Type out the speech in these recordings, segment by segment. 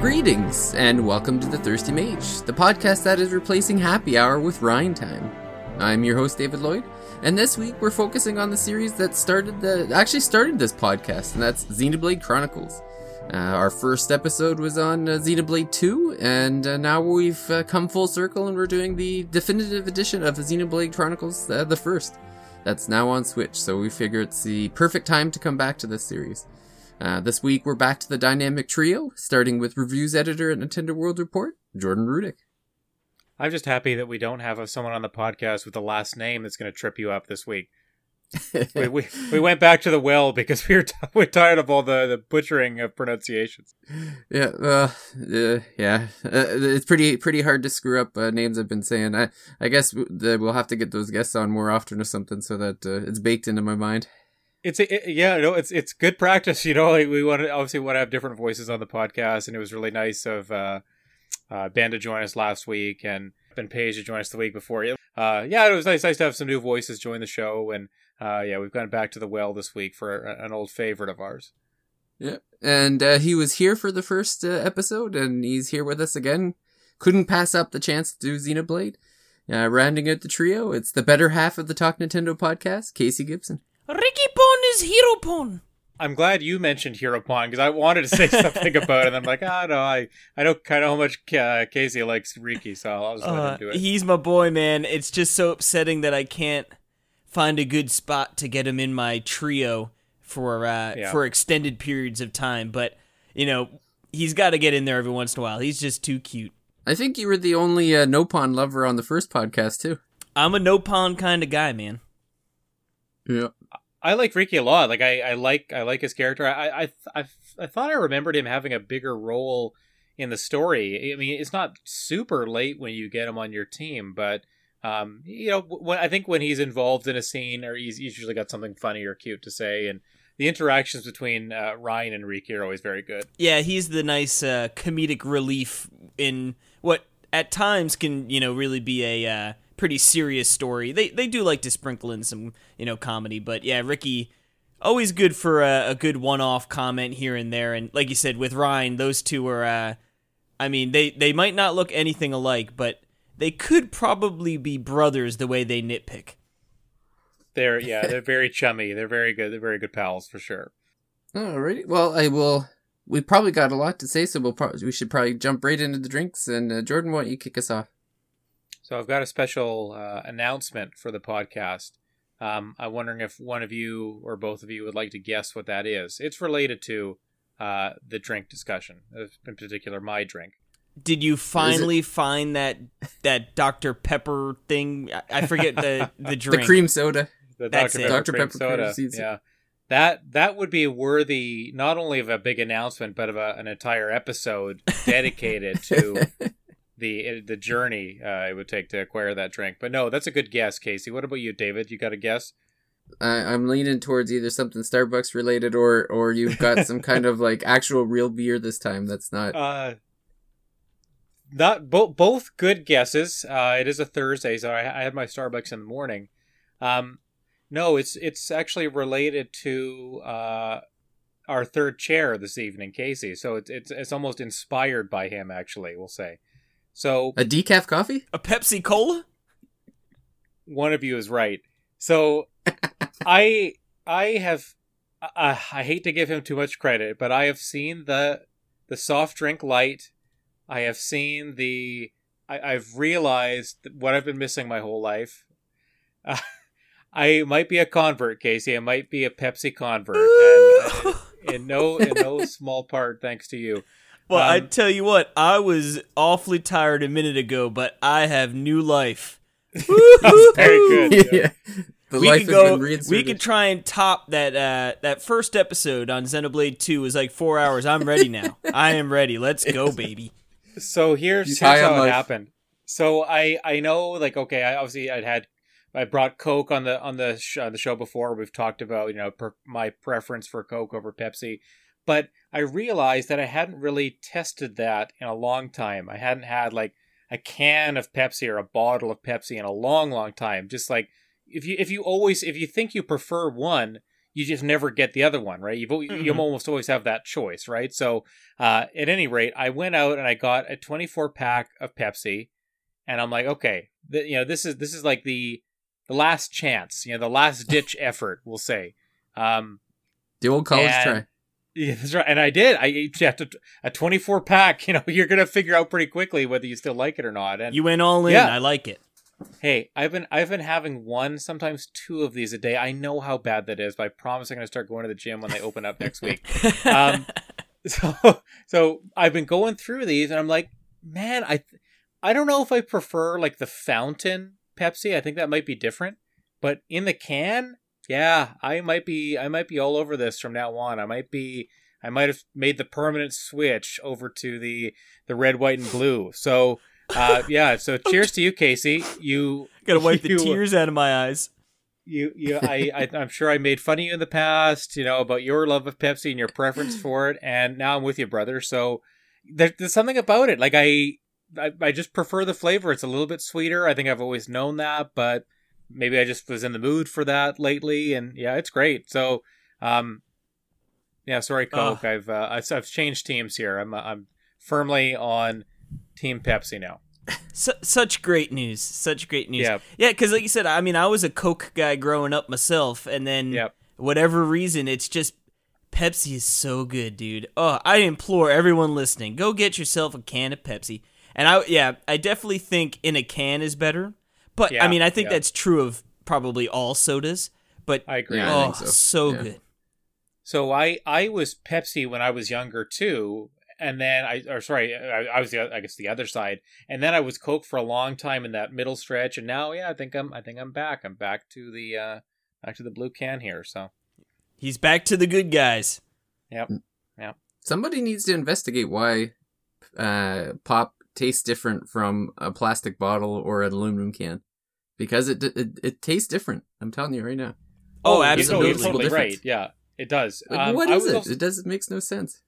Greetings, and welcome to the Thirsty Mage, the podcast that is replacing Happy Hour with Rhine Time. I'm your host, David Lloyd, and this week we're focusing on the series that started the actually started this podcast, and that's Xenoblade Chronicles. Uh, our first episode was on uh, Xenoblade 2, and uh, now we've uh, come full circle and we're doing the definitive edition of Xenoblade Chronicles, uh, the first. That's now on Switch, so we figure it's the perfect time to come back to this series. Uh, this week, we're back to the dynamic trio, starting with reviews editor at Nintendo World Report, Jordan Rudek. I'm just happy that we don't have someone on the podcast with the last name that's going to trip you up this week. we, we, we went back to the well because we were t- we're tired of all the, the butchering of pronunciations. Yeah, uh, uh yeah, uh, it's pretty pretty hard to screw up uh, names. I've been saying. I I guess we'll have to get those guests on more often or something so that uh, it's baked into my mind it's it, yeah no it's it's good practice you know like we want to obviously want to have different voices on the podcast and it was really nice of uh uh ben to join us last week and ben page to join us the week before. Uh yeah it was nice nice to have some new voices join the show and uh yeah we've gone back to the well this week for an old favorite of ours. Yeah and uh, he was here for the first uh, episode and he's here with us again. Couldn't pass up the chance to do xenoblade. Uh, rounding out the trio it's the better half of the talk nintendo podcast casey gibson. Riki Pon is Heropon. I'm glad you mentioned Heropon because I wanted to say something about it. And I'm like, ah, oh, no, I, I know kind of how much uh, Casey likes Riki, so I'll just let uh, him do it. He's my boy, man. It's just so upsetting that I can't find a good spot to get him in my trio for uh, yeah. for extended periods of time. But you know, he's got to get in there every once in a while. He's just too cute. I think you were the only uh, Nopon lover on the first podcast too. I'm a Nopon kind of guy, man. Yeah. I like Riki a lot. Like I, I like I like his character. I, I I I thought I remembered him having a bigger role in the story. I mean, it's not super late when you get him on your team, but um, you know, when I think when he's involved in a scene or he's, he's usually got something funny or cute to say, and the interactions between uh, Reyn and Riki are always very good. Yeah, he's the nice uh, comedic relief in what at times can you know really be a uh, pretty serious story. They they do like to sprinkle in some you know comedy, but yeah, Riki always good for a, a good one-off comment here and there. And like you said with Reyn, those two are. Uh, I mean, they they might not look anything alike, but they could probably be brothers the way they nitpick. They're yeah, they're very chummy. They're very good. They're very good pals for sure. Alrighty. Well, I will. We probably got a lot to say, so we'll probably we should probably jump right into the drinks. And uh, Jordan, why don't you kick us off? So I've got a special uh, announcement for the podcast. Um, I'm wondering if one of you or both of you would like to guess what that is. It's related to uh, the drink discussion, in particular, my drink. Did you finally find that that Dr Pepper thing? I forget the the drink. the cream soda. The That's Dr. Pepper, Dr. Pepper soda. Yeah. That that would be worthy not only of a big announcement, but of a, an entire episode dedicated to the the journey uh, it would take to acquire that drink. But no, that's a good guess, Casey. What about you, David? You got a guess? I, I'm leaning towards either something Starbucks related or or you've got some kind of like actual real beer this time. That's not. Uh, not both both good guesses. Uh, it is a Thursday, so I, I had my Starbucks in the morning. Um, no, it's it's actually related to uh, our third chair this evening, Casey. So it's it's it's almost inspired by him. Actually, we'll say. So a decaf coffee, a Pepsi Cola. One of you is right. So I I have uh, I hate to give him too much credit, but I have seen the the soft drink light. I have seen the. I, have realized what I've been missing my whole life. Uh, I might be a convert, Casey. I might be a Pepsi convert, and, uh, in no in no small part thanks to you. Well, um, I tell you what, I was awfully tired a minute ago, but I have new life. Very good. Yeah. The we life can go. We can try and top that. Uh, that first episode on Xenoblade Two was like four hours. I'm ready now. I am ready. Let's go, baby. So here's, here's how it life. happened. So I I know like okay, I obviously I'd had I brought Coke on the on the sh- on the show before. We've talked about you know per- my preference for Coke over Pepsi. But I realized that I hadn't really tested that in a long time. I hadn't had like a can of Pepsi or a bottle of Pepsi in a long, long time. Just like if you if you always if you think you prefer one, you just never get the other one, right? You've, mm-hmm. you almost always have that choice, right? So, uh, at any rate, I went out and I got a 24 pack of Pepsi, and I'm like, okay, th- you know, this is this is like the the last chance, you know, the last ditch effort, we'll say. Um, the old college and, try. Yeah, that's right. And I did. I yeah, a 24 pack. You know, you're gonna figure out pretty quickly whether you still like it or not. And you went all in. Yeah. I like it. Hey, I've been I've been having one, sometimes two of these a day. I know how bad that is, but I promise I'm going to start going to the gym when they open up next week. Um, so so I've been going through these, and I'm like, man, I I don't know if I prefer like the fountain Pepsi. I think that might be different, but in the can, yeah, I might be I might be all over this from now on. I might be I might have made the permanent switch over to the the red, white, and blue. So uh, yeah. So cheers to you, Casey. You gotta wipe you, the tears out of my eyes. You, you, I, I, I'm sure I made fun of you in the past, you know, about your love of Pepsi and your preference for it, and now I'm with you, brother. So there, there's something about it. Like I, I, I just prefer the flavor. It's a little bit sweeter. I think I've always known that, but maybe I just was in the mood for that lately, and yeah, it's great. So, um, yeah, sorry, Coke. Uh, I've, uh, I've I've changed teams here. I'm I'm firmly on Team Pepsi now. such great news. Such great news. Yeah, Yeah, because like you said, I mean, I was a Coke guy growing up myself, and then yep. whatever reason, it's just Pepsi is so good, dude. Oh, I implore everyone listening, go get yourself a can of Pepsi. And I, yeah, I definitely think in a can is better. But yeah, I mean, I think yeah. that's true of probably all sodas. But I agree. Yeah, oh, I so, so yeah. good. So I I was Pepsi when I was younger too, and then I, or sorry, I, I, was the, I guess the other side, and then I was Coke for a long time in that middle stretch, and now, yeah, I think I'm, I think I'm back. I'm back to the, uh, back to the blue can here. So he's back to the good guys. Yep. Yep. Somebody needs to investigate why, uh, pop tastes different from a plastic bottle or an aluminum can, because it it, it tastes different. I'm telling you right now. Oh, absolutely, you're totally right. Yeah, it does. Like, um, what is it? Also... It does. It makes no sense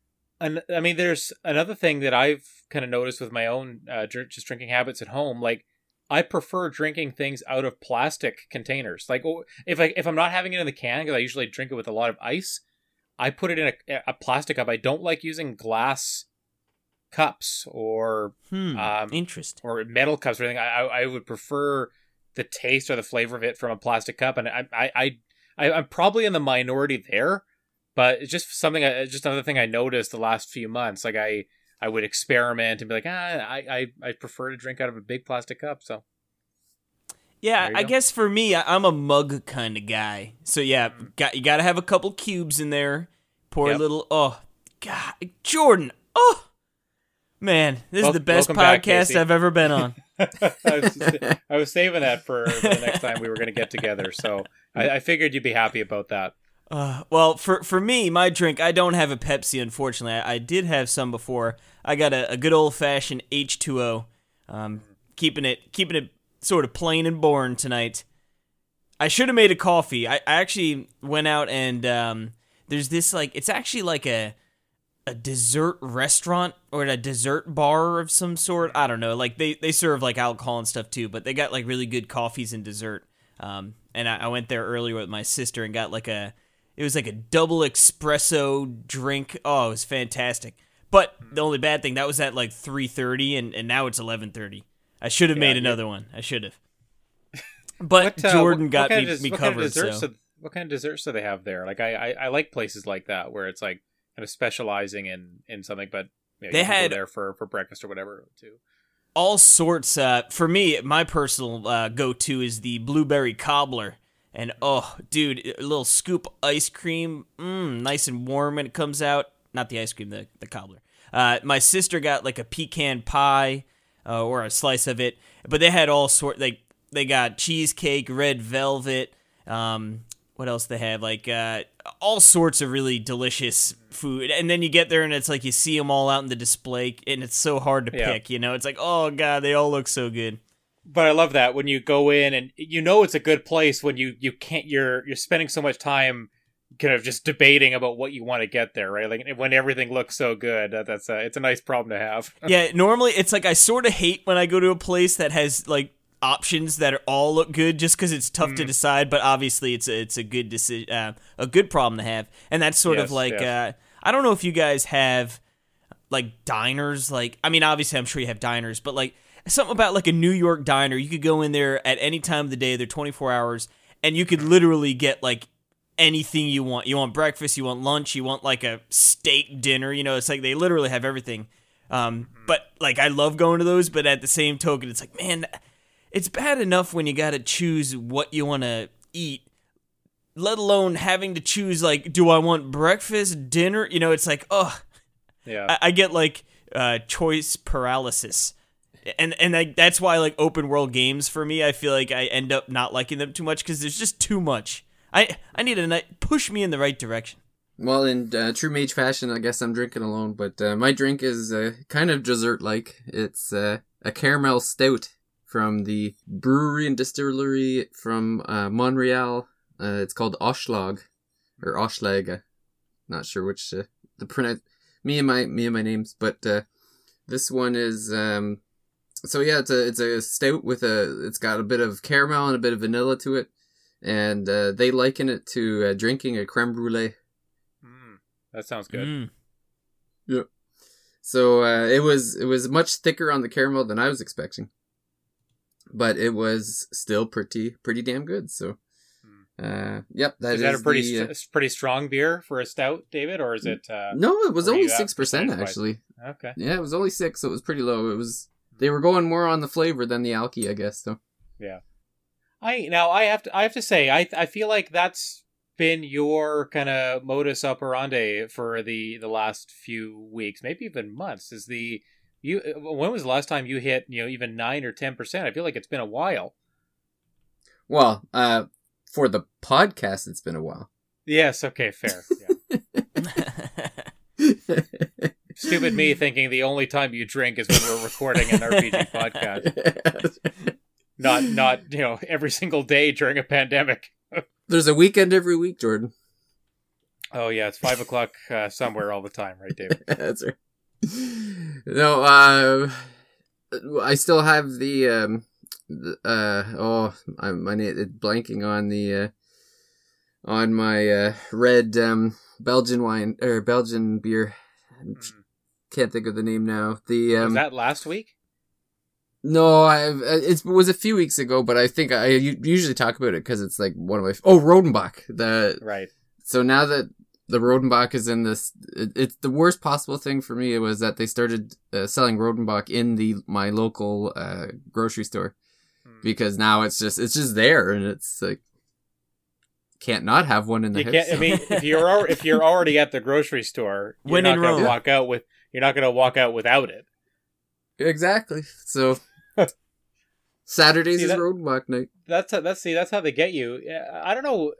and I mean, there's another thing that I've kind of noticed with my own uh, just drinking habits at home. Like, I prefer drinking things out of plastic containers. Like, if I if I'm not having it in the can because I usually drink it with a lot of ice, I put it in a, a plastic cup. I don't like using glass cups or hmm, um, interest or metal cups or anything. I, I would prefer the taste or the flavor of it from a plastic cup, and I I, I I'm probably in the minority there but it's just something I, just another thing I noticed the last few months. Like I I would experiment and be like, ah, I I, I prefer to drink out of a big plastic cup. So yeah, I go. guess for me, I'm a mug kind of guy. So yeah, mm-hmm. got you got to have a couple cubes in there. Pour yep. a little. Oh God, Jordan. Oh man, this well, is the best podcast back, I've ever been on. I, was, I, was, saving that for, for the next time we were going to get together, so I, I figured you'd be happy about that. Uh, well, for for me, my drink, I don't have a Pepsi. Unfortunately, I, I did have some before. I got a, a good old fashioned H two O. Um, keeping it keeping it sort of plain and boring tonight. I should have made a coffee. I, I actually went out and um, there's this like it's actually like a a dessert restaurant or a dessert bar of some sort. I don't know. Like they they serve like alcohol and stuff too, but they got like really good coffees and dessert. Um, and I, I went there earlier with my sister and got like a it was like a double espresso drink. Oh, it was fantastic. But the only bad thing that was at like 3:30 and, and now it's 11:30. I should have yeah, made another yeah. one. I should have. But what, uh, Jordan got what me, me covered. Kind so. Do, what kind of desserts do they have there? Like I, I, I like places like that where it's like kind of specializing in in something, but you know, they had there for for breakfast or whatever too. All sorts. Uh, for me, my personal uh, go to is the blueberry cobbler and oh, dude, a little scoop ice cream, mm, nice and warm when it comes out. Not the ice cream, the the cobbler. Uh, my sister got like a pecan pie uh, or a slice of it, but they had all sort. Like they got cheesecake, red velvet. Um, what else they have? Like uh, all sorts of really delicious food. And then you get there and it's like you see them all out in the display, and it's so hard to yeah. pick. You know, it's like oh god, they all look so good but I love that when you go in and you know it's a good place when you you can't you're you're spending so much time kind of just debating about what you want to get there, right? Like when everything looks so good, that, that's a, it's a nice problem to have. yeah, normally it's like I sort of hate when I go to a place that has like options that are all look good just because it's tough Mm. to decide. But obviously, it's a, it's a good decision, uh, a good problem to have, and that's sort Yes, of like yes. uh, I don't know if you guys have like diners. Like I mean, obviously, I'm sure you have diners, but like something about like a New York diner, you could go in there at any time of the day. They're 24 hours, and you could literally get like anything you want. You want breakfast, you want lunch, you want like a steak dinner. You know, it's like they literally have everything. Um, but like I love going to those, but at the same token, it's like man, it's bad enough when you got to choose what you want to eat. Let alone having to choose like, do I want breakfast, dinner? You know, it's like, oh, Yeah. I, I get like uh, choice paralysis, and and like that's why like open world games for me, I feel like I end up not liking them too much because there's just too much. I I need a night push me in the right direction. Well, in uh, true mage fashion, I guess I'm drinking alone, but uh, my drink is uh, kind of dessert-like. It's uh, a caramel stout from the brewery and distillery from uh, Montreal. Uh, it's called Oshlag or Oshlag. Not sure which uh, the pronoun. Me and my me and my names, but uh, this one is um. So yeah, it's a it's a stout with a. It's got a bit of caramel and a bit of vanilla to it, and uh, they liken it to uh, drinking a creme brulee. Mm, that sounds good. Mm. So uh, it was it was much thicker on the caramel than I was expecting, but it was still pretty pretty damn good. So, uh, yep, that is that a pretty the, uh, st- pretty strong beer for a stout, David, or is it? Uh, no, it was only six percent actually. Okay. Yeah, it was only six, so it was pretty low. It was they were going more on the flavor than the alky, I guess. So yeah, I now I have to I have to say I I feel like that's been your kind of modus operandi for the the last few weeks, maybe even months. Is the you when was the last time you hit you know even nine or ten percent? I feel like it's been a while. well, uh, for the podcast, it's been a while. Yes. Okay. Fair. Yeah. Stupid me thinking the only time you drink is when we're recording an RPG podcast, not not you know every single day during a pandemic. There's a weekend every week, Jordan. Oh yeah, it's five o'clock uh, somewhere all the time, right, David? That's right. No, uh, I still have the um, the, uh, oh, I'm my name blanking on the uh, on my uh red um Belgian wine or Belgian beer. Can't think of the name now. The was um, that last week? no, I it was a few weeks ago, but I think I usually talk about it because it's like one of my oh Rodenbach. The Right. so now that the Rodenbach is in this, it, it's the worst possible thing for me it was that they started uh, selling Rodenbach in the my local uh, grocery store Hmm. because now it's just it's just there and it's like can't not have one in the You house. can't. I mean, if you're al- if you're already at the grocery store, you're When not in going Rome. to walk out with. You're not going to walk out without it. exactly. So Saturdays See, is that- Rodenbach night. That's how, that's see that's how they get you. I don't know.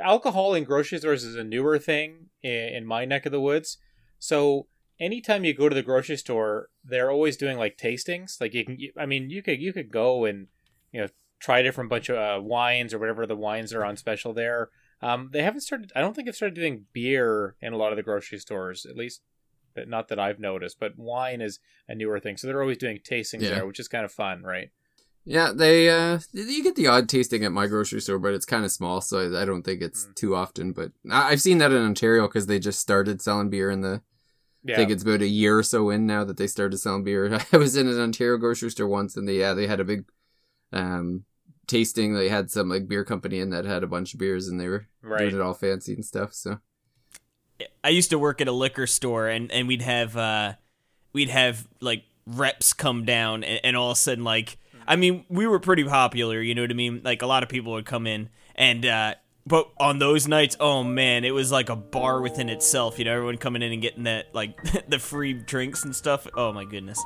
Alcohol in grocery stores is a newer thing in, in my neck of the woods. So anytime you go to the grocery store, they're always doing like tastings. Like you can, I mean, you could you could go and you know try a different bunch of uh, wines or whatever the wines are on special there. Um, they haven't started. I don't think they've started doing beer in a lot of the grocery stores, at least. But not that I've noticed. But wine is a newer thing, so they're always doing tastings Yeah. there, which is kind of fun, right? Yeah, they uh you get the odd tasting at my grocery store, but it's kind of small, so I, I don't think it's Mm. too often. But I, I've seen that in Ontario because they just started selling beer in the Yeah. I think it's about a year or so in now that they started selling beer. I was in an Ontario grocery store once, and they yeah they had a big um tasting. They had some like beer company in that had a bunch of beers, and they were right. doing it all fancy and stuff. So I used to work at a liquor store, and and we'd have uh, we'd have like reps come down, and, and all of a sudden, like, I mean, we were pretty popular. You know what I mean? Like a lot of people would come in, and uh, but on those nights, oh man, it was like a bar within itself. You know, everyone coming in and getting that like the free drinks and stuff. Oh my goodness.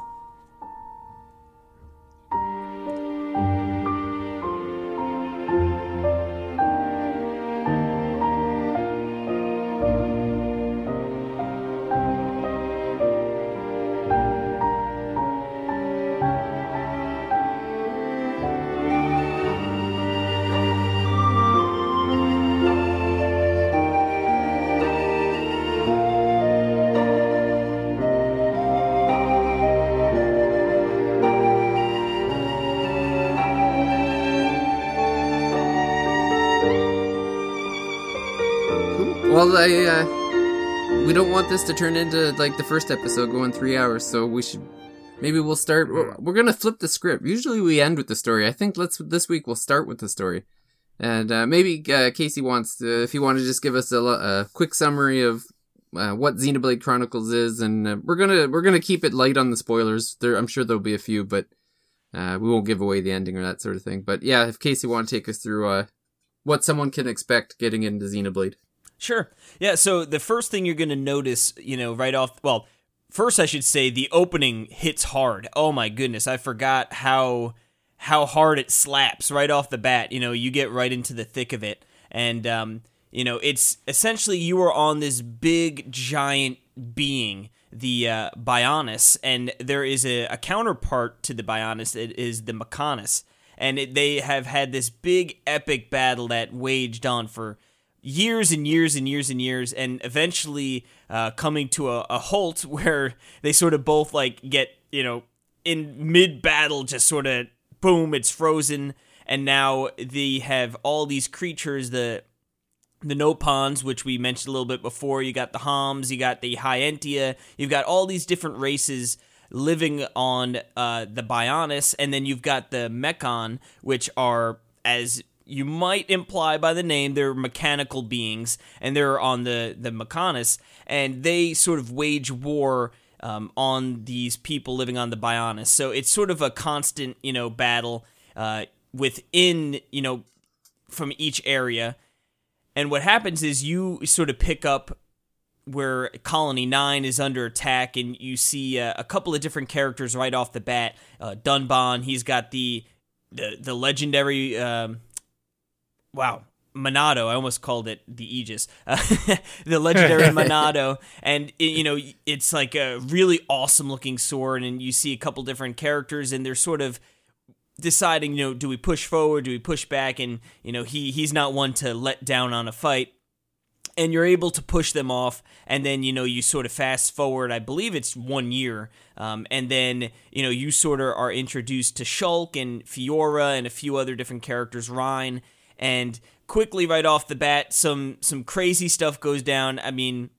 Well, I uh, we don't want this to turn into like the first episode going three hours, so we should maybe we'll start. We're, we're gonna flip the script. Usually we end with the story. I think let's this week we'll start with the story, and uh, maybe uh, Casey wants to, if you want to just give us a, a quick summary of uh, what Xenoblade Chronicles is, and uh, we're gonna we're gonna keep it light on the spoilers. There, I'm sure there'll be a few, but uh, we won't give away the ending or that sort of thing. But yeah, if Casey want to take us through uh, what someone can expect getting into Xenoblade. Sure. Yeah, so the first thing you're going to notice, you know, right off, well, first I should say the opening hits hard. Oh my goodness, I forgot how how hard it slaps right off the bat. You know, you get right into the thick of it and um, you know, it's essentially you are on this big giant being, the uh, Bionis, and there is a, a counterpart to the Bionis. It is the Mechonis, and it, they have had this big epic battle that waged on for years and years and years and years, and eventually uh, coming to a, a halt where they sort of both like get you know in mid battle, just sort of boom, it's frozen, and now they have all these creatures the the Nopons, which we mentioned a little bit before. You got the Homs, you got the High Entia, you've got all these different races living on uh, the Bionis, and then you've got the Mechon, which are as you might imply by the name, they're mechanical beings, and they're on the the Mechonis, and they sort of wage war um, on these people living on the Bionis. So it's sort of a constant, you know, battle uh, within, you know, from each area. And what happens is you sort of pick up where Colony 9 is under attack, and you see uh, a couple of different characters right off the bat. Uh, Dunban, he's got the the, the legendary um, wow, Monado. I almost called it the Aegis, uh, the legendary Monado, and it, you know it's like a really awesome looking sword, and you see a couple different characters, and they're sort of deciding, you know, do we push forward, do we push back, and you know he he's not one to let down on a fight. And you're able to push them off, and then you know you sort of fast forward. I believe it's one year, um, and then you know you sort of are introduced to Shulk and Fiora and a few other different characters, Reyn, and quickly right off the bat some some crazy stuff goes down. I mean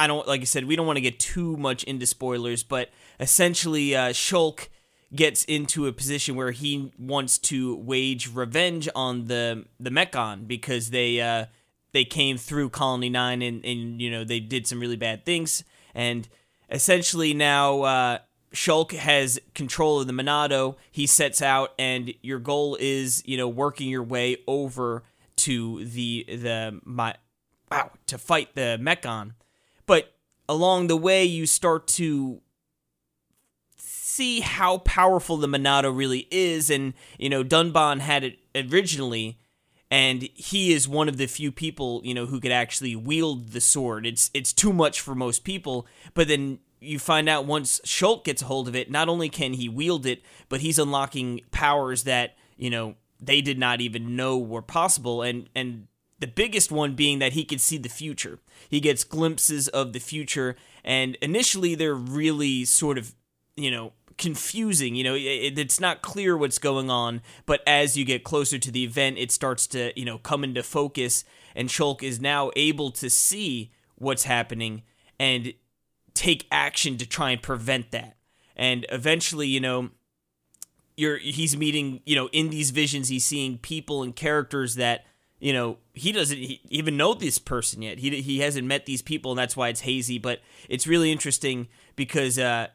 i don't like i said we don't want to get too much into spoilers but essentially uh, shulk gets into a position where he wants to wage revenge on the the mechon because they uh they came through colony 9 and and you know they did some really bad things. And essentially now uh Shulk has control of the Monado. He sets out, and your goal is, you know, working your way over to the the my wow to fight the Mechon. But along the way, you start to see how powerful the Monado really is, and you know, Dunban had it originally. And he is one of the few people, you know, who could actually wield the sword. It's it's too much for most people, but then you find out once Shulk gets a hold of it, not only can he wield it, but he's unlocking powers that, you know, they did not even know were possible and and the biggest one being that he can see the future. He gets glimpses of the future and initially they're really sort of, you know, confusing. You know, it, it's not clear what's going on, but as you get closer to the event, it starts to, you know, come into focus and Shulk is now able to see what's happening and take action to try and prevent that. And eventually, you know, you're he's meeting, you know, in these visions he's seeing people and characters that, you know, he doesn't even know this person yet. He he hasn't met these people and that's why it's hazy, but it's really interesting because uh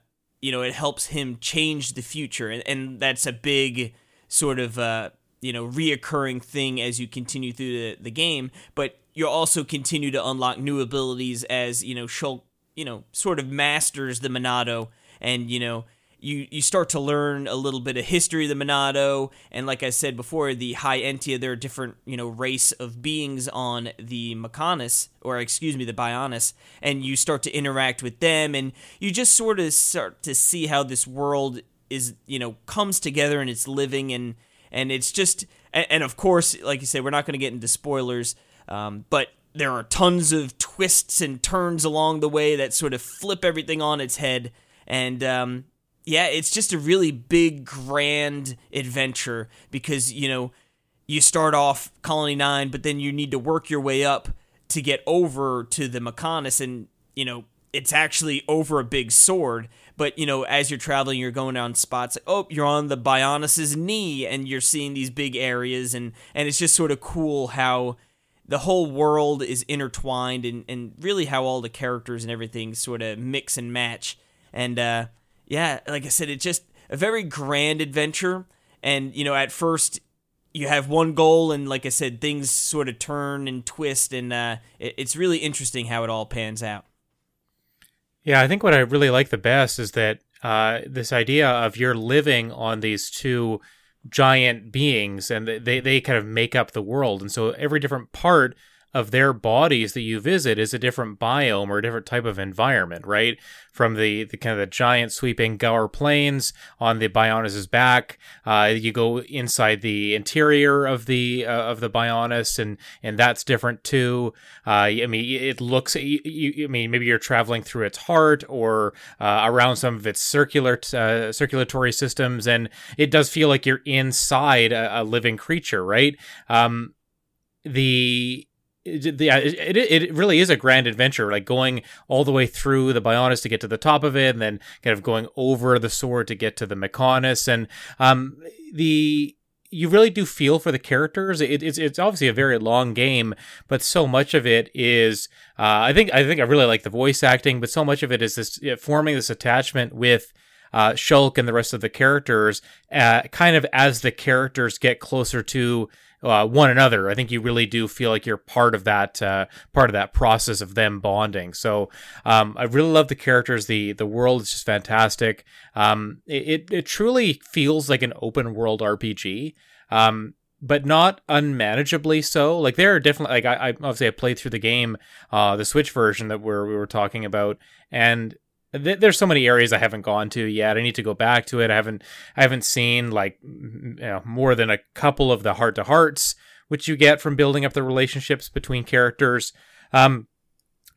you know, it helps him change the future and, and that's a big sort of uh you know, reoccurring thing as you continue through the, the game, but you'll also continue to unlock new abilities as, you know, Shulk you know, sort of masters the Monado and, you know, you, you start to learn a little bit of history of the Monado, and like I said before, the High Entia, there are different, you know, race of beings on the Mechonis, or excuse me, the Bionis, and you start to interact with them, and you just sort of start to see how this world is, you know, comes together and it's living, and and it's just, and, and of course, like you said, we're not going to get into spoilers, um, but there are tons of twists and turns along the way that sort of flip everything on its head. And um, yeah, it's just a really big, grand adventure because, you know, you start off Colony 9, but then you need to work your way up to get over to the Mechonis, and you know it's actually over a big sword. But you know, as you're traveling, you're going down spots. Oh, you're on the Bionis's knee, and you're seeing these big areas, and and it's just sort of cool how the whole world is intertwined, and and really how all the characters and everything sort of mix and match. And uh, yeah, like I said, it's just a very grand adventure. And you know, at first you have one goal, and like I said, things sort of turn and twist, and uh, it, it's really interesting how it all pans out. Yeah, I think what I really like the best is that uh, this idea of you're living on these two giant beings, and they they kind of make up the world, and so every different part of their bodies that you visit is a different biome or a different type of environment, right? From the, the kind of the giant sweeping Gaur plains on the Bionis' back, uh, you go inside the interior of the uh, of the Bionis, and and that's different too. Uh, I mean, it looks. You, you, I mean, maybe you're traveling through its heart or uh, around some of its circular uh, circulatory systems, and it does feel like you're inside a, a living creature, right? Um, the yeah, it, it really is a grand adventure, like going all the way through the Bionis to get to the top of it, and then kind of going over the sword to get to the Mechonis, and um, the you really do feel for the characters. It, it's it's obviously a very long game, but so much of it is. Uh, I think I think I really like the voice acting, but so much of it is this forming this attachment with. Uh, Shulk and the rest of the characters, uh, kind of as the characters get closer to uh, one another. I think you really do feel like you're part of that uh, part of that process of them bonding. So um, I really love the characters. the The world is just fantastic. Um, it it truly feels like an open world RPG. Um, but not unmanageably so. Like there are definitely like I, I obviously I played through the game, uh, the Switch version that we're we were talking about, and th- there's so many areas I haven't gone to yet. I need to go back to it. I haven't I haven't seen like you know, more than a couple of the heart to hearts which you get from building up the relationships between characters. Um,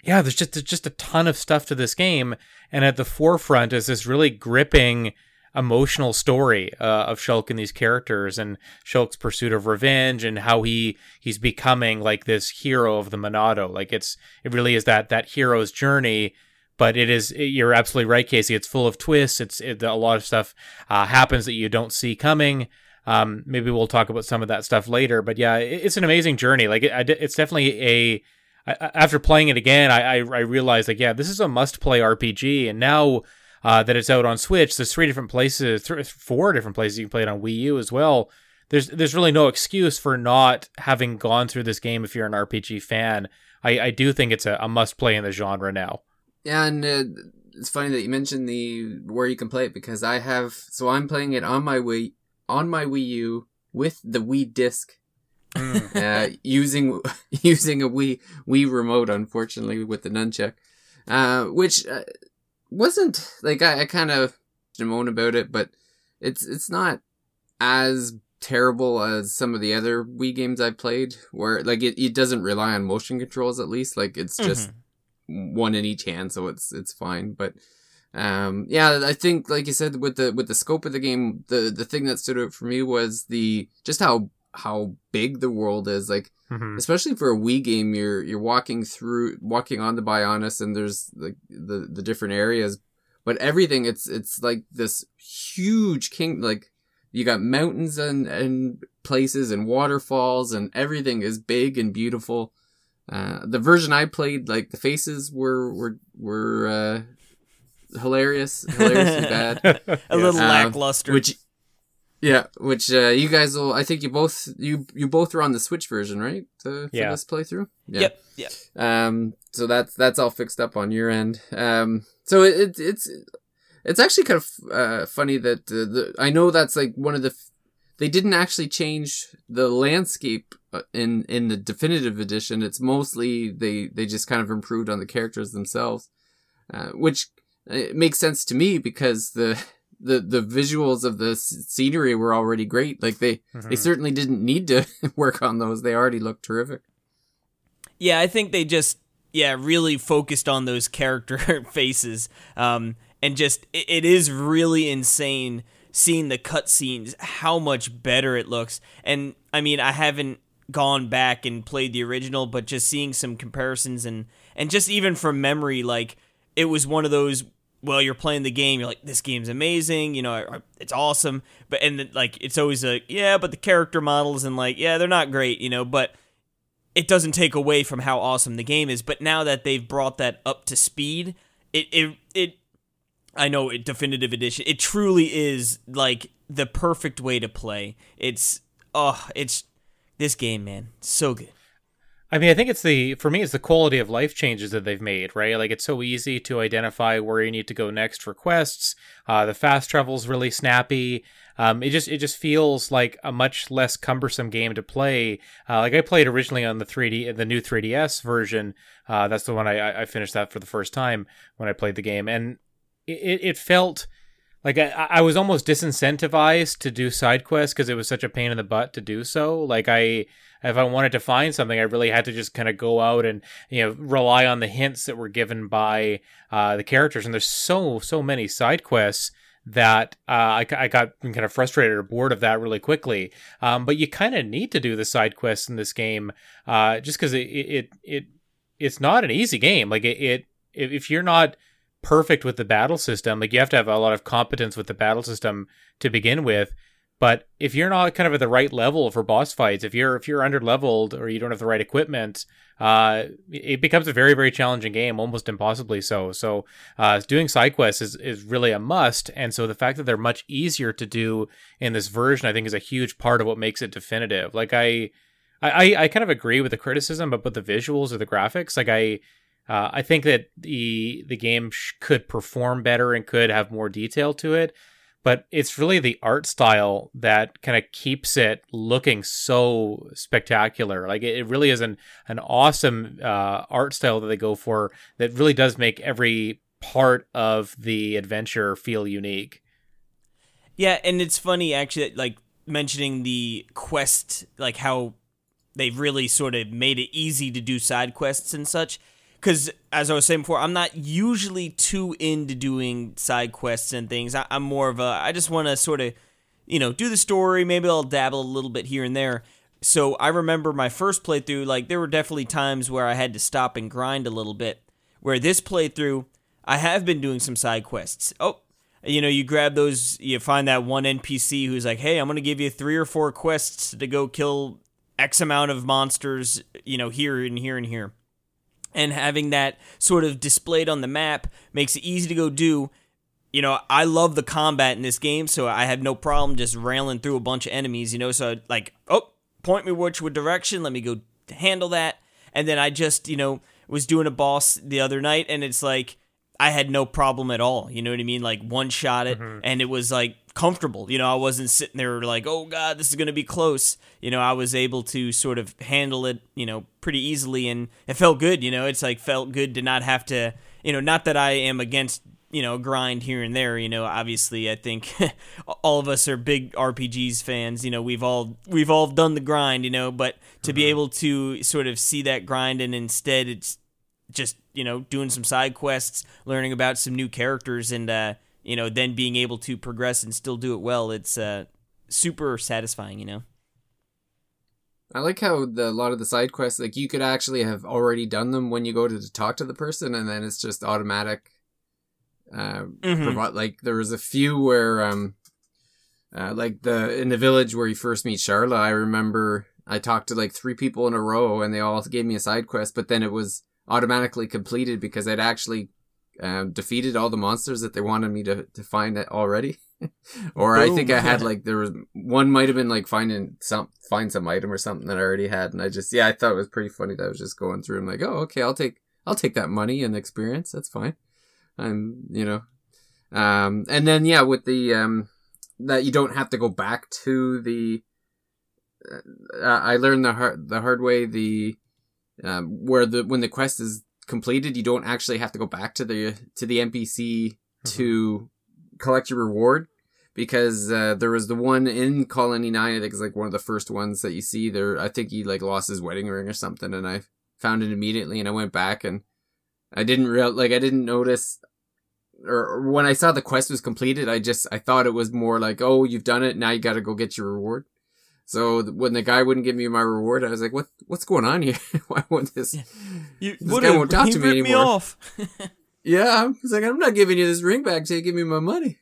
yeah, there's just there's just a ton of stuff to this game, and at the forefront is this really gripping emotional story uh, of Shulk and these characters and Shulk's pursuit of revenge and how he he's becoming like this hero of the Monado. Like it's it really is that that hero's journey but it is you're absolutely right casey. It's full of twists. It's it, a lot of stuff uh, happens that you don't see coming. Um, maybe we'll talk about some of that stuff later but yeah it, it's an amazing journey. Like it, it's definitely a after playing it again I, I, I realized like yeah this is a must play rpg and now uh, that it's out on switch there's three different places three, four different places you can play it on wii u as well. There's there's really no excuse for not having gone through this game if you're an rpg fan. I, I do think it's a, a must play in the genre now yeah, and uh, it's funny that you mentioned the where you can play it because I have so I'm playing it on my Wii on my Wii U with the Wii disc. Mm. uh, using using a Wii Wii remote, unfortunately, with the nunchuck, uh, which uh, wasn't like I, I kind of moan about it, but it's it's not as terrible as some of the other Wii games I've played, where like it, it doesn't rely on motion controls at least. Like it's just mm-hmm one in each hand, so it's it's fine. But um, yeah, I think like you said with the with the scope of the game, the the thing that stood out for me was the just how how big the world is. Like mm-hmm. especially for a Wii game, you're you're walking through walking on the Bionis, and there's like the the different areas, but everything it's it's like this huge king like you got mountains and and places and waterfalls and everything is big and beautiful uh, the version I played, like the faces were were were uh, hilarious, hilariously bad, a little um, lackluster. Which, yeah, which uh, you guys will. I think you both you you both were on the Switch version, right? To, for yeah. this playthrough. Yeah. Yep. Yeah. Um. So that's that's all fixed up on your end. Um. So it, it it's it's actually kind of uh, funny that uh, the I know that's like one of the f- they didn't actually change the landscape uh, in in the definitive edition. It's mostly they they just kind of improved on the characters themselves, uh, which uh, makes sense to me because the the the visuals of the scenery were already great. Like they mm-hmm. they certainly didn't need to work on those. They already looked terrific. Yeah, I think they just yeah really focused on those character faces. Um, and just it, it is really insane seeing the cutscenes, how much better it looks. And I mean, I haven't gone back and played the original, but just seeing some comparisons and and just even from memory, like it was one of those. Well, you're playing the game. You're like, this game's amazing. You know, it's awesome. But and like, it's always like, yeah, but the character models and like, yeah, they're not great. You know, but it doesn't take away from how awesome the game is. But now that they've brought that up to speed, it it it. I know it definitive edition. It truly is like the perfect way to play. It's oh, it's this game, man, so good. I mean, I think it's the for me, it's the quality of life changes that they've made, right? Like it's so easy to identify where you need to go next for quests. Uh, the fast travel's really snappy. Um, it just it just feels like a much less cumbersome game to play. Uh, like I played originally on the 3D, the new 3DS version. Uh, that's the one I, I finished that for the first time when I played the game, and it, it felt like I, I was almost disincentivized to do side quests because it was such a pain in the butt to do so. Like I, if I wanted to find something, I really had to just kind of go out and you know rely on the hints that were given by uh, the characters. And there's so so many side quests that uh, I, I got kind of frustrated or bored of that really quickly. Um, but you kind of need to do the side quests in this game, uh, just because it, it it it's not an easy game. Like it, it if you're not perfect with the battle system. Like you have to have a lot of competence with the battle system to begin with. But if you're not kind of at the right level for boss fights, if you're if you're under leveled or you don't have the right equipment, uh, it becomes a very very challenging game, almost impossibly so. So uh, doing side quests is is really a must, and so the fact that they're much easier to do in this version, I think, is a huge part of what makes it definitive. Like I, I I kind of agree with the criticism, but the visuals or the graphics, like I uh, I think that the the game sh- could perform better and could have more detail to it, but it's really the art style that kind of keeps it looking so spectacular. Like it, it really is an an awesome uh, art style that they go for that really does make every part of the adventure feel unique. Yeah, and it's funny actually, like mentioning the quest, like how they've really sort of made it easy to do side quests and such because as I was saying before, I'm not usually too into doing side quests and things. I, am more of a I just want to sort of, you know, do the story. Maybe I'll dabble a little bit here and there. So I remember my first playthrough, like there were definitely times where I had to stop and grind a little bit. Where this playthrough, I have been doing some side quests. Oh, you know, you grab those, you find that one NPC who's like, hey, I'm to give you three or four quests to go kill X amount of monsters, you know, here and here and here and having that sort of displayed on the map makes it easy to go do. You know, I love the combat in this game, so I have no problem just railing through a bunch of enemies, you know, so like, oh, point me which direction, let me go handle that. And then I just, you know, was doing a boss the other night and it's like I had no problem at all. You know what I mean? Like one shot it mm-hmm. and it was like comfortable. You know, I wasn't sitting there like, oh God, this is going to be close. You know, I was able to sort of handle it, you know, pretty easily and it felt good. You know, it's like felt good to not have to, you know, not that I am against, you know, grind here and there. You know, obviously, I think all of us are big RPGs fans. You know, we've all we've all done the grind. You know, but to mm-hmm. be able to sort of see that grind and instead it's just you know doing some side quests, learning about some new characters, and uh, you know, then being able to progress and still do it well, it's uh, super satisfying, you know. I like how the, a lot of the side quests, like you could actually have already done them when you go to, to talk to the person, and then it's just automatic. Uh, mm-hmm. provi- like there was a few where, um, uh, like the in the village where you first meet Sharla, I remember I talked to like three people in a row, and they all gave me a side quest, but then it was automatically completed because I'd actually um, defeated all the monsters that they wanted me to, to find already. or Boom. I think I had like there was one might have been like finding some find some item or something that I already had, and I just yeah I thought it was pretty funny that I was just going through. I'm like, oh okay, I'll take I'll take that money and experience. That's fine. I'm you know, um, and then yeah with the um that you don't have to go back to the. Uh, I learned the hard the hard way the um, where the when the quest is completed, you don't actually have to go back to the to the NPC mm-hmm. to collect your reward because uh, there was the one in Colony Nine. I think is like one of the first ones that you see there. I think he like lost his wedding ring or something, and I found it immediately, and I went back and I didn't real like I didn't notice. Or when I saw the quest was completed, I just I thought it was more like, oh, you've done it now. You got to go get your reward. So when the guy wouldn't give me my reward, I was like, "What? What's going on here? Why won't this?" You, This guy won't talk to me ripped anymore. off. Yeah, he's like, "I'm not giving you this ring back till you give me my money."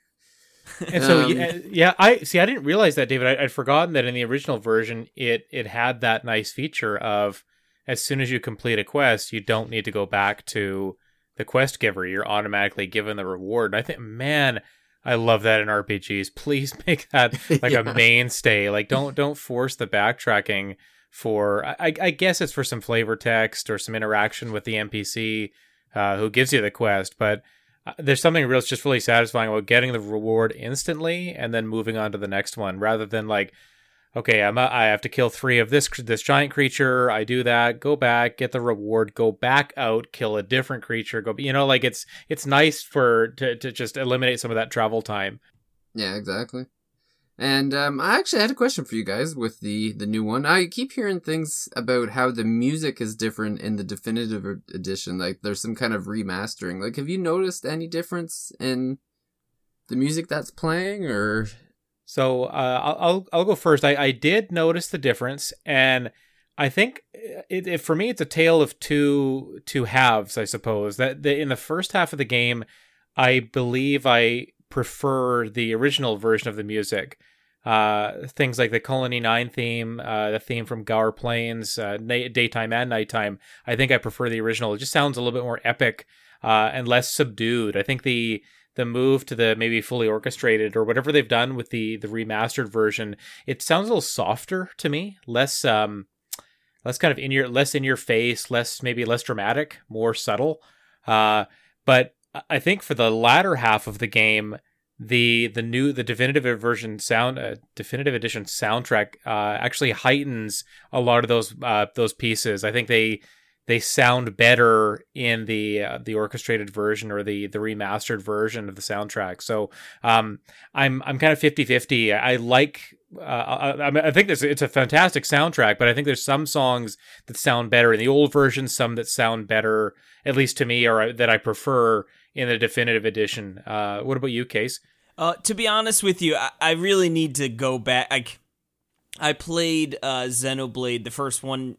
And so Um, yeah, yeah, I see. I didn't realize that, David. I, I'd forgotten that in the original version, it it had that nice feature of as soon as you complete a quest, you don't need to go back to the quest giver. You're automatically given the reward. And I think, man, I love that in RPGs. Please make that like Yeah. a mainstay. Like, don't don't force the backtracking for. I, I guess it's for some flavor text or some interaction with the NPC uh, who gives you the quest, but uh, there's something real it's just really satisfying about getting the reward instantly and then moving on to the next one rather than like okay i'm a, i have to kill 3 of this this giant creature i do that go back get the reward go back out kill a different creature go you know like it's it's nice for to, to just eliminate some of that travel time Yeah, exactly. And um, I actually had a question for you guys with the the new one. I keep hearing things about how the music is different in the definitive edition. Like there's some kind of remastering. Like, have you noticed any difference in the music that's playing, or So uh, I'll, I'll go first. I, I did notice the difference, and I think it, it for me it's a tale of two two halves. I suppose that the, in the first half of the game, I believe I prefer the original version of the music. Uh, things like the Colony Nine theme, uh, the theme from Gaur Plains, uh, na- daytime and nighttime. I think I prefer the original. It just sounds a little bit more epic uh, and less subdued. I think the the move to the maybe fully orchestrated or whatever they've done with the the remastered version, it sounds a little softer to me, less um less kind of in your less in your face, less maybe less dramatic, more subtle. Uh but I think for the latter half of the game, the the new the definitive version sound uh, definitive edition soundtrack uh actually heightens a lot of those uh those pieces. I think they they sound better in the uh, the orchestrated version or the the remastered version of the soundtrack. So um, I'm I'm kind of 50-50. I like uh, I, I think this it's a fantastic soundtrack, but I think there's some songs that sound better in the old version, some that sound better, at least to me, or that I prefer in the definitive edition. Uh, what about you, Case? Uh, to be honest with you, I, I really need to go back. I, I played uh, Xenoblade, the first one.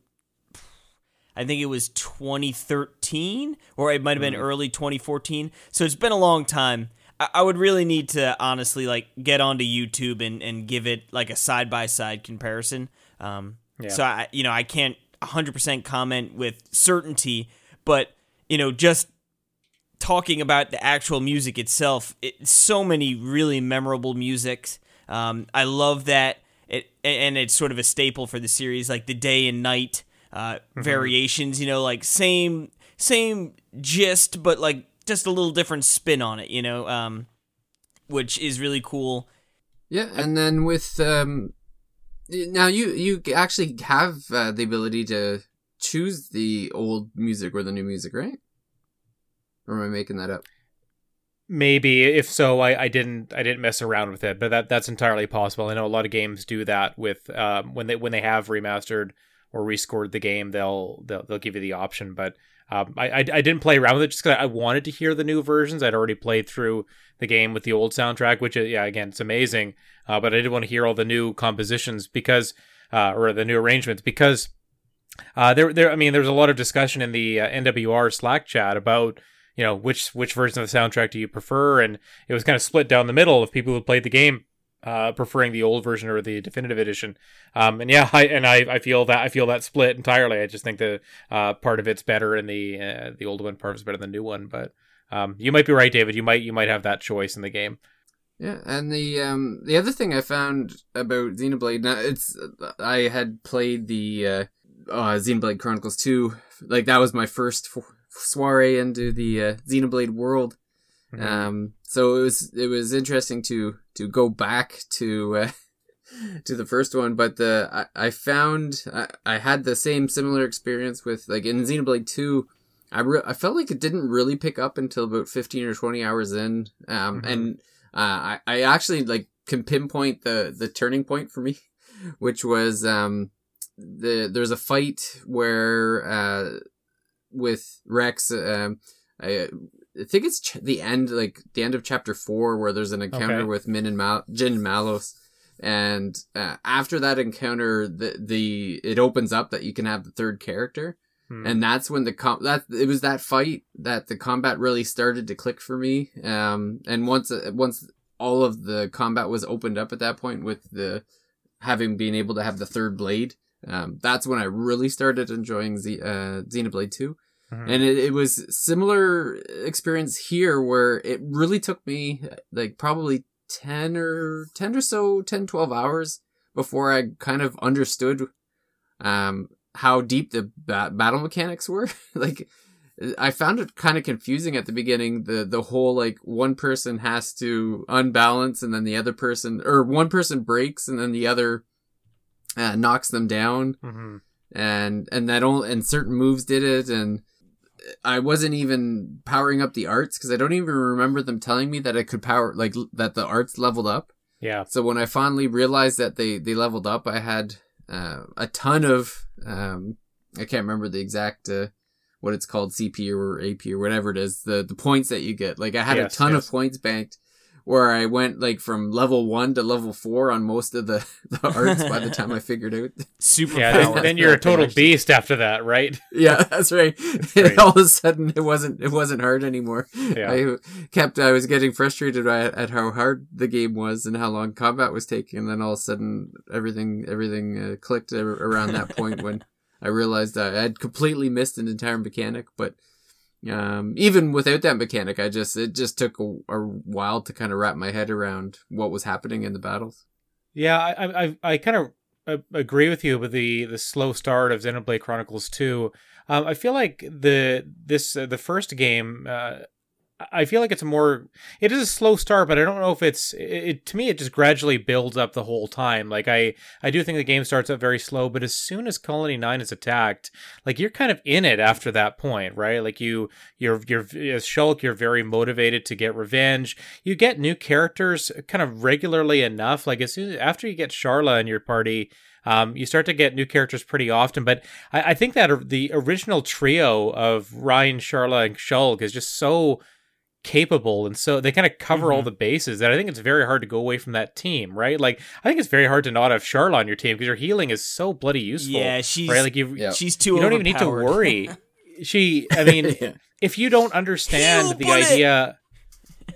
I think it was 2013, or it might have been early 2014. So it's been a long time. I, I would really need to honestly like get onto YouTube and, and give it like a side by side comparison. Um, Yeah. So I, you know, I can't 100% comment with certainty, but you know, just talking about the actual music itself, it, so many really memorable musics. Um, I love that, it, and it's sort of a staple for the series, like the day and night uh, variations. You know, like same same gist, but like just a little different spin on it. You know, um, which is really cool. yeah? And then with um, now you you actually have uh, the ability to choose the old music or the new music, right? Or am I making that up? Maybe if so, I, I didn't I didn't mess around with it, but that that's entirely possible. I know a lot of games do that with um, when they when they have remastered or rescored the game, they'll they'll, they'll give you the option. But um, I, I I didn't play around with it just because I wanted to hear the new versions. I'd already played through the game with the old soundtrack, which uh, yeah again it's amazing. Uh, but I did want to hear all the new compositions because uh, or the new arrangements because uh, there there I mean there's a lot of discussion in the uh, NWR Slack chat about you know which which version of the soundtrack do you prefer and it was kind of split down the middle of people who played the game uh, preferring the old version or the definitive edition um, and yeah I, and I, I feel that I feel that split entirely I just think the uh, part of it's better and the uh, the old one part is better than the new one but um, you might be right David you might you might have that choice in the game Yeah, and the um the other thing I found about Xenoblade now it's I had played the uh, uh Xenoblade Chronicles 2 like that was my first f- soiree into the uh, Xenoblade world. Mhm. Um so it was it was interesting to to go back to uh, to the first one but the I, I found I, I had the same similar experience with like in Xenoblade 2 I re- I felt like it didn't really pick up until about 15 or 20 hours in um Mhm. and uh, I, I actually like can pinpoint the the turning point for me, which was um the there's a fight where uh with Rex um I, I think it's ch- the end like the end of chapter four where there's an encounter Okay. with Min and Mal- Jin and Malos and uh, after that encounter, the the it opens up that you can have the third character, Hmm. and that's when the com that it was that fight that the combat really started to click for me. Um, and once uh, once all of the combat was opened up at that point with the having been able to have the third blade, um, that's when I really started enjoying Z- uh, Xenoblade Two. Mhm. And it, it was similar experience here where it really took me like probably 10 or 10 or so 10 12 hours before I kind of understood um how deep the ba- battle mechanics were like I found it kind of confusing at the beginning the the whole like one person has to unbalance and then the other person or one person breaks and then the other uh, knocks them down Mhm. and and that only and certain moves did it and I wasn't even powering up the arts because I don't even remember them telling me that I could power like l- that the arts leveled up. Yeah. So when I finally realized that they they leveled up, I had uh, a ton of um I can't remember the exact uh, what it's called CP or AP or whatever it is the the points that you get. Like I had Yes, a ton yes. of points banked where I went like from level one to level four on most of the, the arts by the time I figured out Super Yeah. Then, then you're a total beast after that, right? yeah, that's right. Right. All of a sudden, it wasn't it wasn't hard anymore. Yeah. I kept I was getting frustrated at, at how hard the game was and how long combat was taking. And then all of a sudden, everything everything uh, clicked around that point when I realized I had completely missed an entire mechanic. But um, even without that mechanic, I just it just took a, a while to kind of wrap my head around what was happening in the battles. Yeah, I I, I- kind of agree with you with the the slow start of Xenoblade Chronicles 2. Um, I feel like the this uh, the first game. Uh, I feel like it's more. It is a slow start, but I don't know if it's. It, it to me, it just gradually builds up the whole time. Like I, I do think the game starts out very slow, but as soon as Colony Nine is attacked, like you're kind of in it after that point, right? Like you, you're, you're as Shulk, you're very motivated to get revenge. You get new characters kind of regularly enough. Like as soon as, after you get Sharla in your party, um, you start to get new characters pretty often. But I, I think that the original trio of Reyn, Sharla, and Shulk is just so capable and so they kind of cover all Mhm. the bases that I think it's very hard to go away from that team, right? Like I think it's very hard to not have Sharla on your team because your healing is so bloody useful. Yeah, she's right. Like you, Yeah. she's too. you don't even need to worry. She, I mean, Yeah. if you don't understand Heal the bullet! idea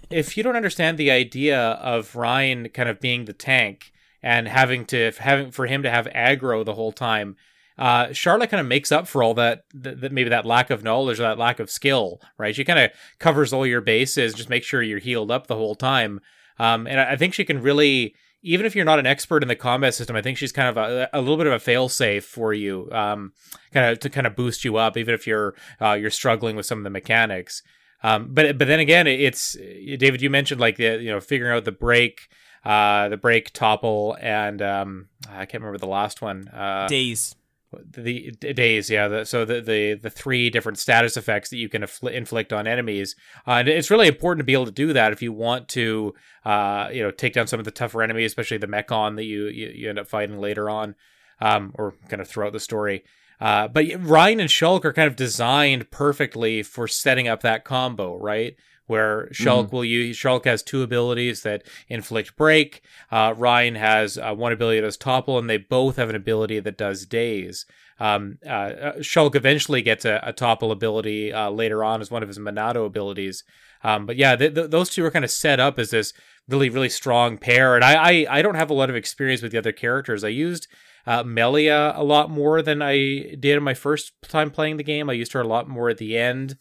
if you don't understand the idea of Reyn kind of being the tank and having to having for him to have aggro the whole time uh, Sharla kind of makes up for all that, that, that maybe that lack of knowledge or that lack of skill, right? She kind of covers all your bases, just make sure you're healed up the whole time. Um, and I I think she can really, even if you're not an expert in the combat system, I think she's kind of a, a little bit of a failsafe for you, um, kind of to kind of boost you up, even if you're uh, you're struggling with some of the mechanics. Um, but but then again, it's David. You mentioned like the you know figuring out the break, uh, the break topple, and um, I can't remember the last one. Uh, Daze. The, daze yeah the, so the, the the three different status effects that you can inflict on enemies uh, and it's really important to be able to do that if you want to uh you know take down some of the tougher enemies especially the mechon that you you, you end up fighting later on um or kind of throughout the story. Uh but Reyn and shulk are kind of designed perfectly for setting up that combo right where Shulk will use Shulk has two abilities that inflict break. Uh, Reyn has uh, one ability that does topple, and they both have an ability that does daze. Um, uh, uh, Shulk eventually gets a, a topple ability uh, later on as one of his Monado abilities. Um, but yeah, th- th- those two are kind of set up as this really, really strong pair. And I, I, I don't have a lot of experience with the other characters. I used uh, Melia a lot more than I did in my first time playing the game. I used her a lot more at the end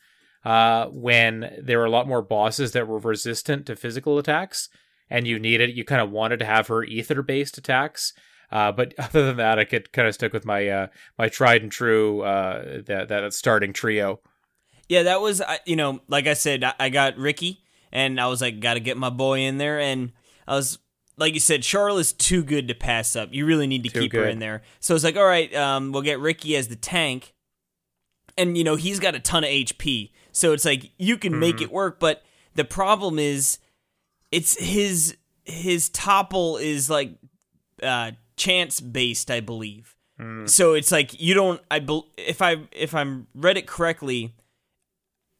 uh, when there were a lot more bosses that were resistant to physical attacks, and you needed you kind of wanted to have her ether based attacks. Uh, but other than that, I could kind of stick with my uh, my tried and true uh, that that starting trio. Yeah, that was you know, like I said, I- got Riki, and I was like, got to get my boy in there, and I was like you said, Sharla's too good to pass up. You really need to Too keep her in there. So it's like, all right, um, we'll get Riki as the tank, and you know he's got a ton of HP, so it's like you can make it work. But the problem is, it's his his topple is like uh, chance based, I believe. So it's like you don't. I bel if I if I'm read it correctly,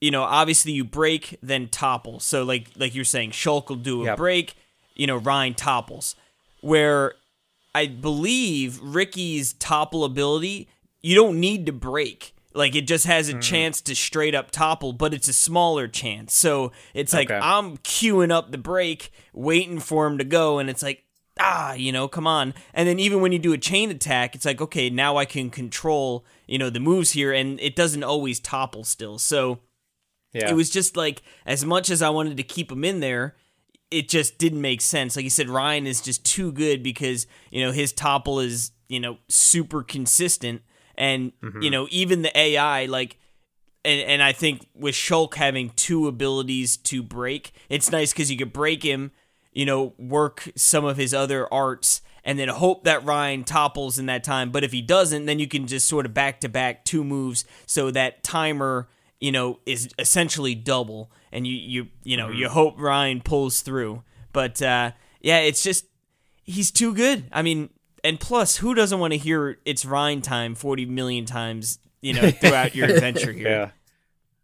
you know, obviously you break then topple. So like like you're saying, Shulk will do a Yep. break. You know, Reyn topples. where I believe Riki's topple ability, you don't need to break. Like it just has a Mm-hmm. chance to straight up topple, but it's a smaller chance. So it's like Okay. I'm queuing up the break, waiting for him to go, and it's like, ah, you know, come on. And then even when you do a chain attack, it's like, okay, now I can control, you know, the moves here, and it doesn't always topple still. So Yeah. it was just like as much as I wanted to keep him in there, it just didn't make sense. Like you said, Reyn is just too good because you know his topple is you know super consistent, and you know even the AI like. And, and I think with Shulk having two abilities to break, it's nice because you could break him, you know, work some of his other arts, and then hope that Reyn topples in that time. But if he doesn't, then you can just sort of back to back two moves, so that timer, you know, is essentially double, and you you you know you hope Reyn pulls through. But uh, yeah, it's just he's too good. I mean, and plus, who doesn't want to hear it's Reyn time forty million times, you know, throughout your adventure here? Yeah.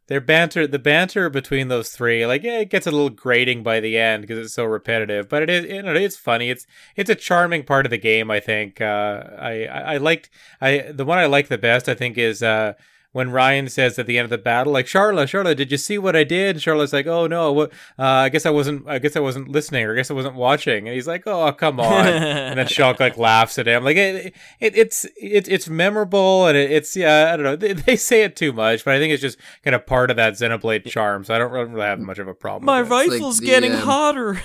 Their banter, the banter between those three, like yeah, it gets a little grating by the end because it's so repetitive. But it is, you know, it's funny. It's it's a charming part of the game. I think. Uh, I, I I liked I the one I like the best. I think is uh, when Reyn says at the end of the battle, like Sharla, Sharla, did you see what I did? And Sharla's like, oh no, what? Uh, I guess I wasn't. I guess I wasn't listening, or I guess I wasn't watching. And he's like, oh come on. and then Shulk like laughs at him. Like it, it it's it, it's memorable and it, it's yeah. I don't know. They, they say it too much, but I think it's just kind of part of that Xenoblade charm. So I don't really have much of a problem. My with it. rifle's the, getting um, hotter.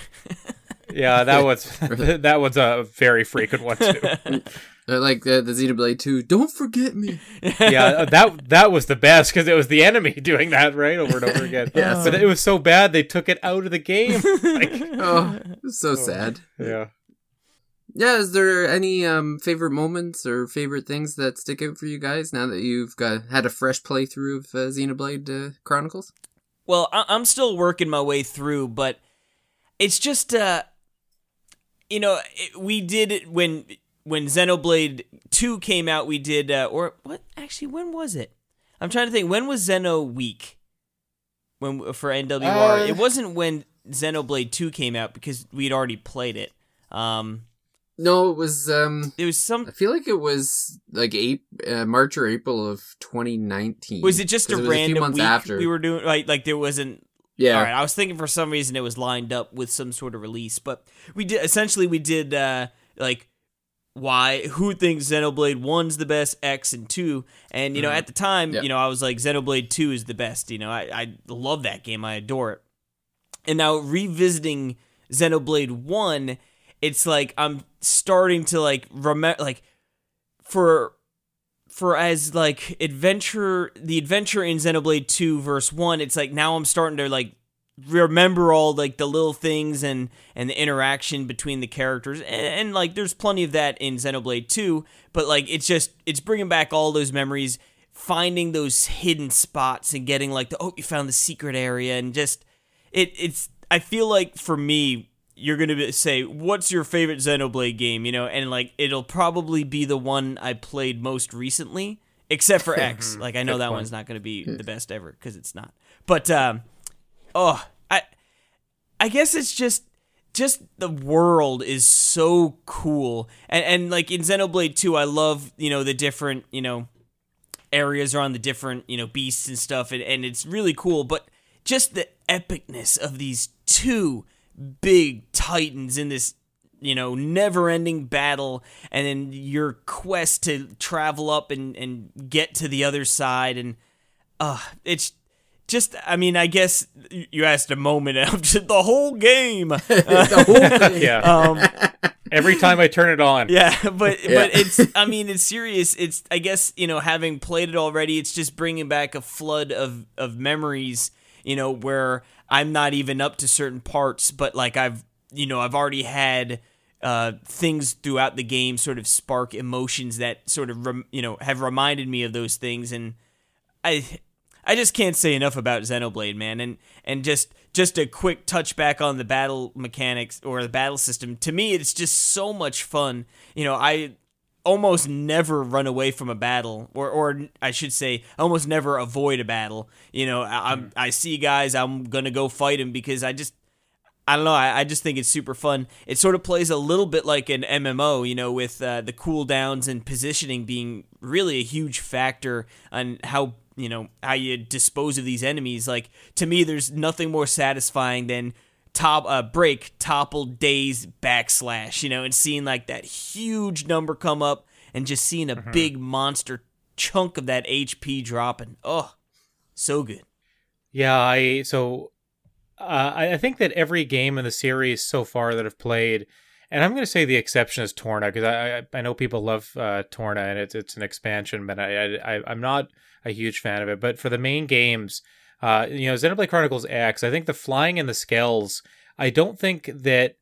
Yeah, that was that was a very frequent one too. Uh, like the, the Xenoblade 2, don't forget me. yeah, that that was the best because it was the enemy doing that right over and over again. Yes. but it was so bad they took it out of the game. Like, Oh, it's so sad. yeah. Yeah, is there any um favorite moments or favorite things that stick out for you guys now that you've got had a fresh playthrough of uh, Xenoblade uh, Chronicles? Well, I- I'm still working my way through, but it's just, uh, you know, it, we did it when when Xenoblade Two came out. We did, uh, or what? Actually, when was it? I'm trying to think. When was Xeno Week? When for NWR? Uh, it wasn't when Xenoblade Two came out because we'd already played it. Um, No, it was um it was some. I feel like it was like eight, uh, March or April of 2019. Was it just a it random months week after. we were doing? Like, like there wasn't yeah. All right, I was thinking for some reason it was lined up with some sort of release, but we did essentially we did uh like why who thinks Xenoblade 1's the best X and 2 and you know mm-hmm. at the time you know I was like Xenoblade 2 is the best you know? I I love that game. I adore it. And now revisiting Xenoblade 1 it's like I'm starting to like remember like for for as like adventure the adventure in Xenoblade 2 verse 1 it's like now I'm starting to like remember all like the little things and and the interaction between the characters. And, and like there's plenty of that in Xenoblade 2 but like it's just it's bringing back all those memories finding those hidden spots and getting like the oh you found the secret area and just it it's I feel like for me you're gonna say what's your favorite Xenoblade game? You know and like it'll probably be the one I played most recently except for X. Like I know Good that point. one's not gonna be the best ever because it's not. But um oh I I guess it's just just the world is so cool. And and like in Xenoblade 2 I love you know the different you know areas around the different you know beasts and stuff. And, and it's really cool. But just the epicness of these two big titans in this you know never ending battle. And then your quest to travel up and and get to the other side. And uh it's just i mean i guess you asked a moment and the whole game the whole thing. Yeah. um Every time I turn it on. yeah, but Yeah. but it's I mean it's serious. It's I guess you know having played it already, it's just bringing back a flood of of memories. You know where I'm not even up to certain parts, but like I've you know I've already had uh, things throughout the game sort of spark emotions that sort of rem- you know have reminded me of those things, and I I just can't say enough about Xenoblade, man, and and just just a quick touch back on the battle mechanics or the battle system. To me, it's just so much fun. You know, I almost never run away from a battle, or or I should say, almost never avoid a battle. You know, I, I'm I see guys, I'm gonna go fight them because I just I don't know. I, I just think it's super fun. It sort of plays a little bit like an MMO, you know, with uh, the cooldowns and positioning being really a huge factor on how you know how you dispose of these enemies. Like to me, there's nothing more satisfying than top uh, break topple daze backslash, you know, and seeing like that huge number come up and just seeing a Mm-hmm. big monster chunk of that HP dropping. Oh, so good. Yeah, I so uh, I I think that every game in the series so far that I've played, and I'm going to say the exception is Torna because I, I I know people love uh, Torna and it's it's an expansion, but I, I I'm not a huge fan of it. But for the main games, uh, you know, Xenoblade Chronicles X, I think the flying and the scales. I don't think that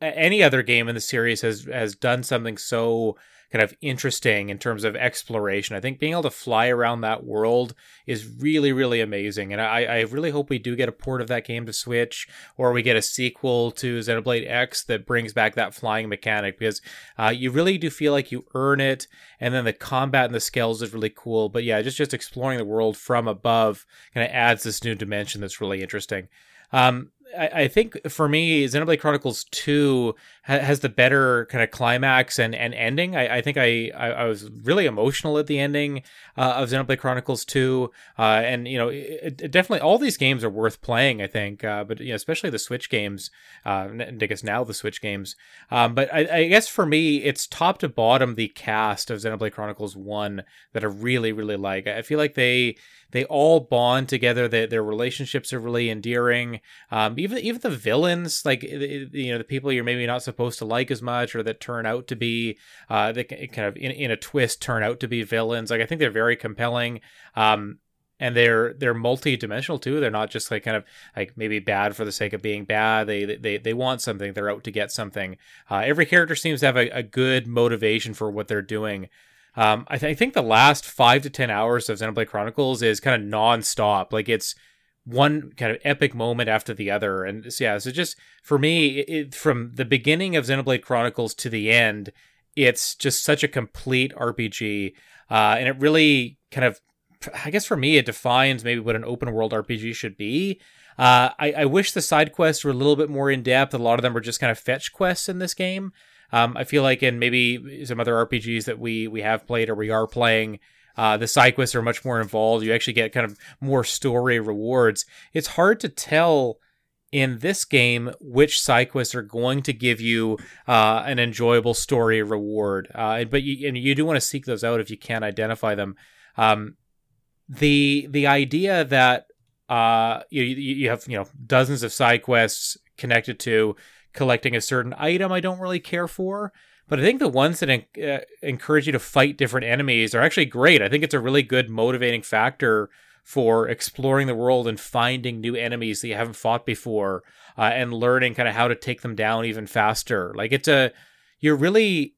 any other game in the series has has done something so kind of interesting in terms of exploration. I think being able to fly around that world is really, really amazing. And I, I really hope we do get a port of that game to Switch or we get a sequel to Xenoblade X that brings back that flying mechanic because uh, you really do feel like you earn it. And then the combat and the scales is really cool. But yeah, just, just exploring the world from above kind of adds this new dimension that's really interesting. Um, I, I think for me, Xenoblade Chronicles 2 ha- has the better kind of climax and, and ending. I, I think I, I, I was really emotional at the ending uh, of Xenoblade Chronicles 2. Uh, and, you know, it, it definitely, all these games are worth playing, I think. Uh, but, you know, especially the Switch games, uh, I guess now the Switch games. Um, but I, I guess for me, it's top to bottom the cast of Xenoblade Chronicles 1 that I really, really like. I feel like they they all bond together. They, their relationships are really endearing. Um, even even the villains, like you know, the people you're maybe not supposed to like as much, or that turn out to be, uh, that kind of in, in a twist turn out to be villains. Like I think they're very compelling. Um, and they're they're multi-dimensional too. They're not just like kind of like maybe bad for the sake of being bad. They they they want something. They're out to get something. Uh, every character seems to have a, a good motivation for what they're doing. Um, I, th- I think the last five to ten hours of Xenoblade Chronicles is kind of non-stop. Like it's one kind of epic moment after the other, and so, yeah. So just for me, it, from the beginning of Xenoblade Chronicles to the end, it's just such a complete RPG, uh, and it really kind of, I guess for me, it defines maybe what an open world RPG should be. Uh, I, I wish the side quests were a little bit more in depth. A lot of them were just kind of fetch quests in this game. Um, I feel like in maybe some other RPGs that we we have played or we are playing, uh, the side quests are much more involved. You actually get kind of more story rewards. It's hard to tell in this game which side quests are going to give you uh, an enjoyable story reward. Uh, but you, and you do want to seek those out if you can't identify them. Um, the the idea that uh, you you have you know dozens of side quests connected to collecting a certain item I don't really care for. But I think the ones that uh, encourage you to fight different enemies are actually great. I think it's a really good motivating factor for exploring the world and finding new enemies that you haven't fought before uh, and learning kind of how to take them down even faster. Like it's a, you're really,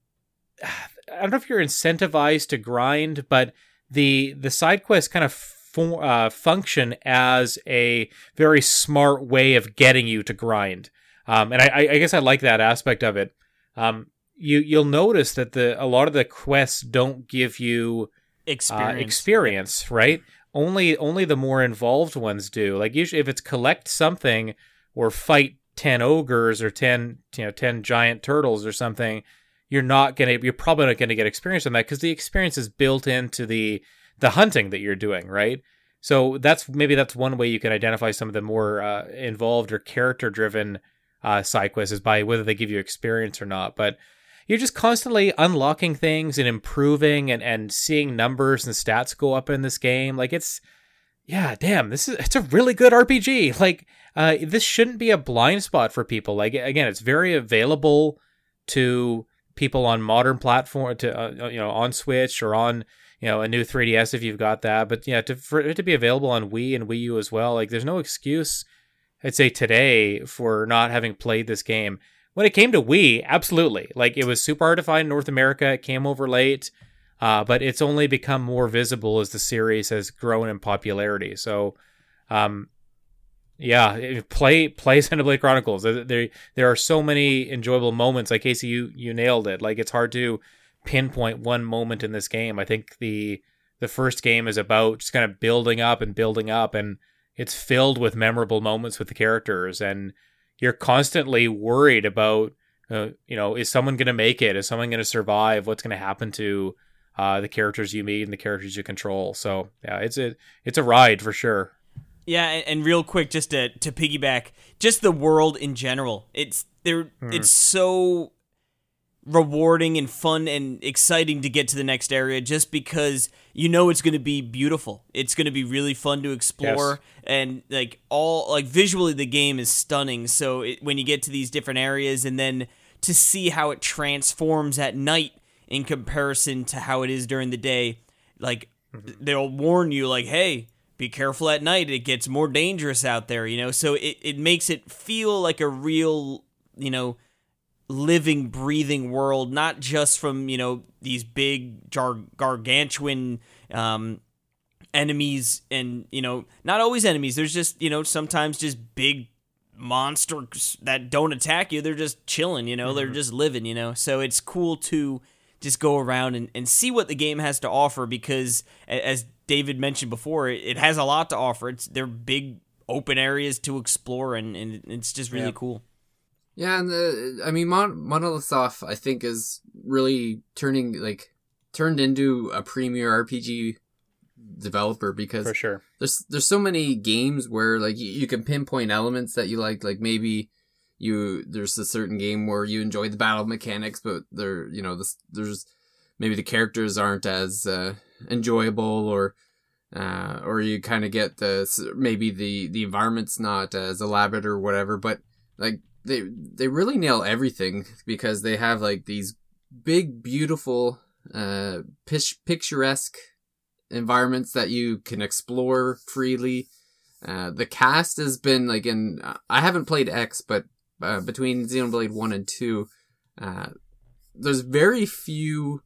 I don't know if you're incentivized to grind, but the the side quests kind of uh, function as a very smart way of getting you to grind. Um, and I, I guess I like that aspect of it. Um, you you'll notice that the a lot of the quests don't give you experience. uh, experience, right? Only only the more involved ones do. Like usually, if it's collect something or fight ten ogres or ten you know ten giant turtles or something, you're not gonna you're probably not gonna get experience on that because the experience is built into the the hunting that you're doing, right? So that's maybe that's one way you can identify some of the more uh, involved or character driven uh, side quests is by whether they give you experience or not. But you're just constantly unlocking things and improving and, and seeing numbers and stats go up in this game. Like it's yeah, damn, this is it's a really good RPG. Like uh, this shouldn't be a blind spot for people. Like again, it's very available to people on modern platform to uh, you know on Switch or on you know a new 3DS if you've got that. But yeah, to, for it to be available on Wii and Wii U as well, like there's no excuse I'd say today for not having played this game. When it came to Wii, absolutely. Like it was super hard to find in North America. It came over late, uh, but it's only become more visible as the series has grown in popularity. So, um, yeah, play play Xenoblade Chronicles. There, there are so many enjoyable moments. Like Casey, you you nailed it. Like it's hard to pinpoint one moment in this game. I think the the first game is about just kind of building up and building up and it's filled with memorable moments with the characters and you're constantly worried about uh, you know is someone going to make it is someone going to survive what's going to happen to uh, the characters you meet and the characters you control so yeah it's a it's a ride for sure Yeah, and, and real quick, just to to piggyback, just the world in general. It's there. It's so rewarding and fun and exciting to get to the next area, just because you know it's going to be beautiful. It's going to be really fun to explore, and like all like visually, the game is stunning. So it, when you get to these different areas, and then to see how it transforms at night in comparison to how it is during the day, like mm-hmm. they'll warn you like hey be careful at night it gets more dangerous out there you know so it, it makes it feel like a real you know living breathing world not just from you know these big gargantuan um enemies and you know not always enemies. There's just you know sometimes just big monsters that don't attack you. They're just chilling you know they're just living you know. So it's cool to just go around and, and see what the game has to offer because as david mentioned before it, it has a lot to offer. It's they're big open areas to explore and, and it's just really Yeah. cool Yeah, and the I mean Mon- Monolith Soft I think is really turning like turned into a premier RPG developer because for sure. there's there's so many games where like you, you can pinpoint elements that you like like maybe you there's a certain game where you enjoy the battle mechanics but there you know this there's maybe the characters aren't as uh, enjoyable or uh, or you kind of get the maybe the the environment's not as elaborate or whatever but like they they really nail everything because they have like these big beautiful uh pish- picturesque environments that you can explore freely. Uh the cast has been like in i haven't played x but uh, between xenoblade 1 and 2 uh there's very few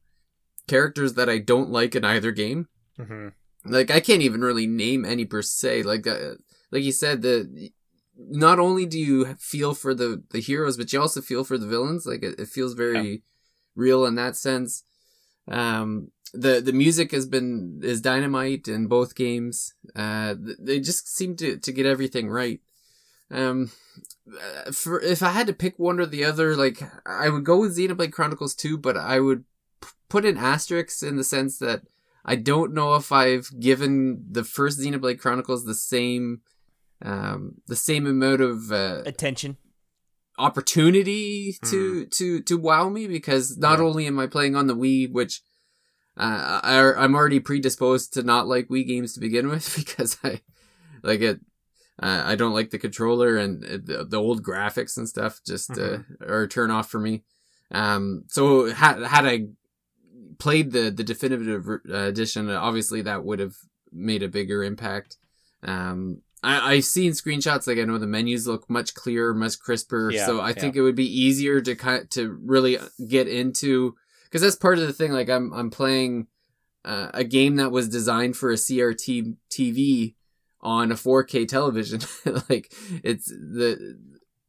characters that i don't like in either game. Hmm like I can't even really name any per se. Like uh, like you said, the not only do you feel for the the heroes, but you also feel for the villains. Like it, it feels very real in that sense. Um, the the music has been is dynamite in both games. Uh, they just seem to to get everything right. Um, uh, for if I had to pick one or the other, like I would go with Xenoblade Chronicles 2, but I would p- put an asterisk in the sense that I don't know if I've given the first Xenoblade Chronicles the same um, the same amount of uh, attention opportunity to to to wow me because not only am I playing on the Wii, which uh, I, I'm already predisposed to not like Wii games to begin with because I like it. Uh, I don't like the controller and uh, the, the old graphics and stuff. Just uh, are a turn off for me. Um, so had had I played the the definitive uh, edition, obviously that would have made a bigger impact. Um, I, I've seen screenshots. Like I know the menus look much clearer, much crisper. Yeah, so I think it would be easier to kind to really get into because that's part of the thing. Like I'm I'm playing uh, a game that was designed for a CRT TV on a 4K television. like it's the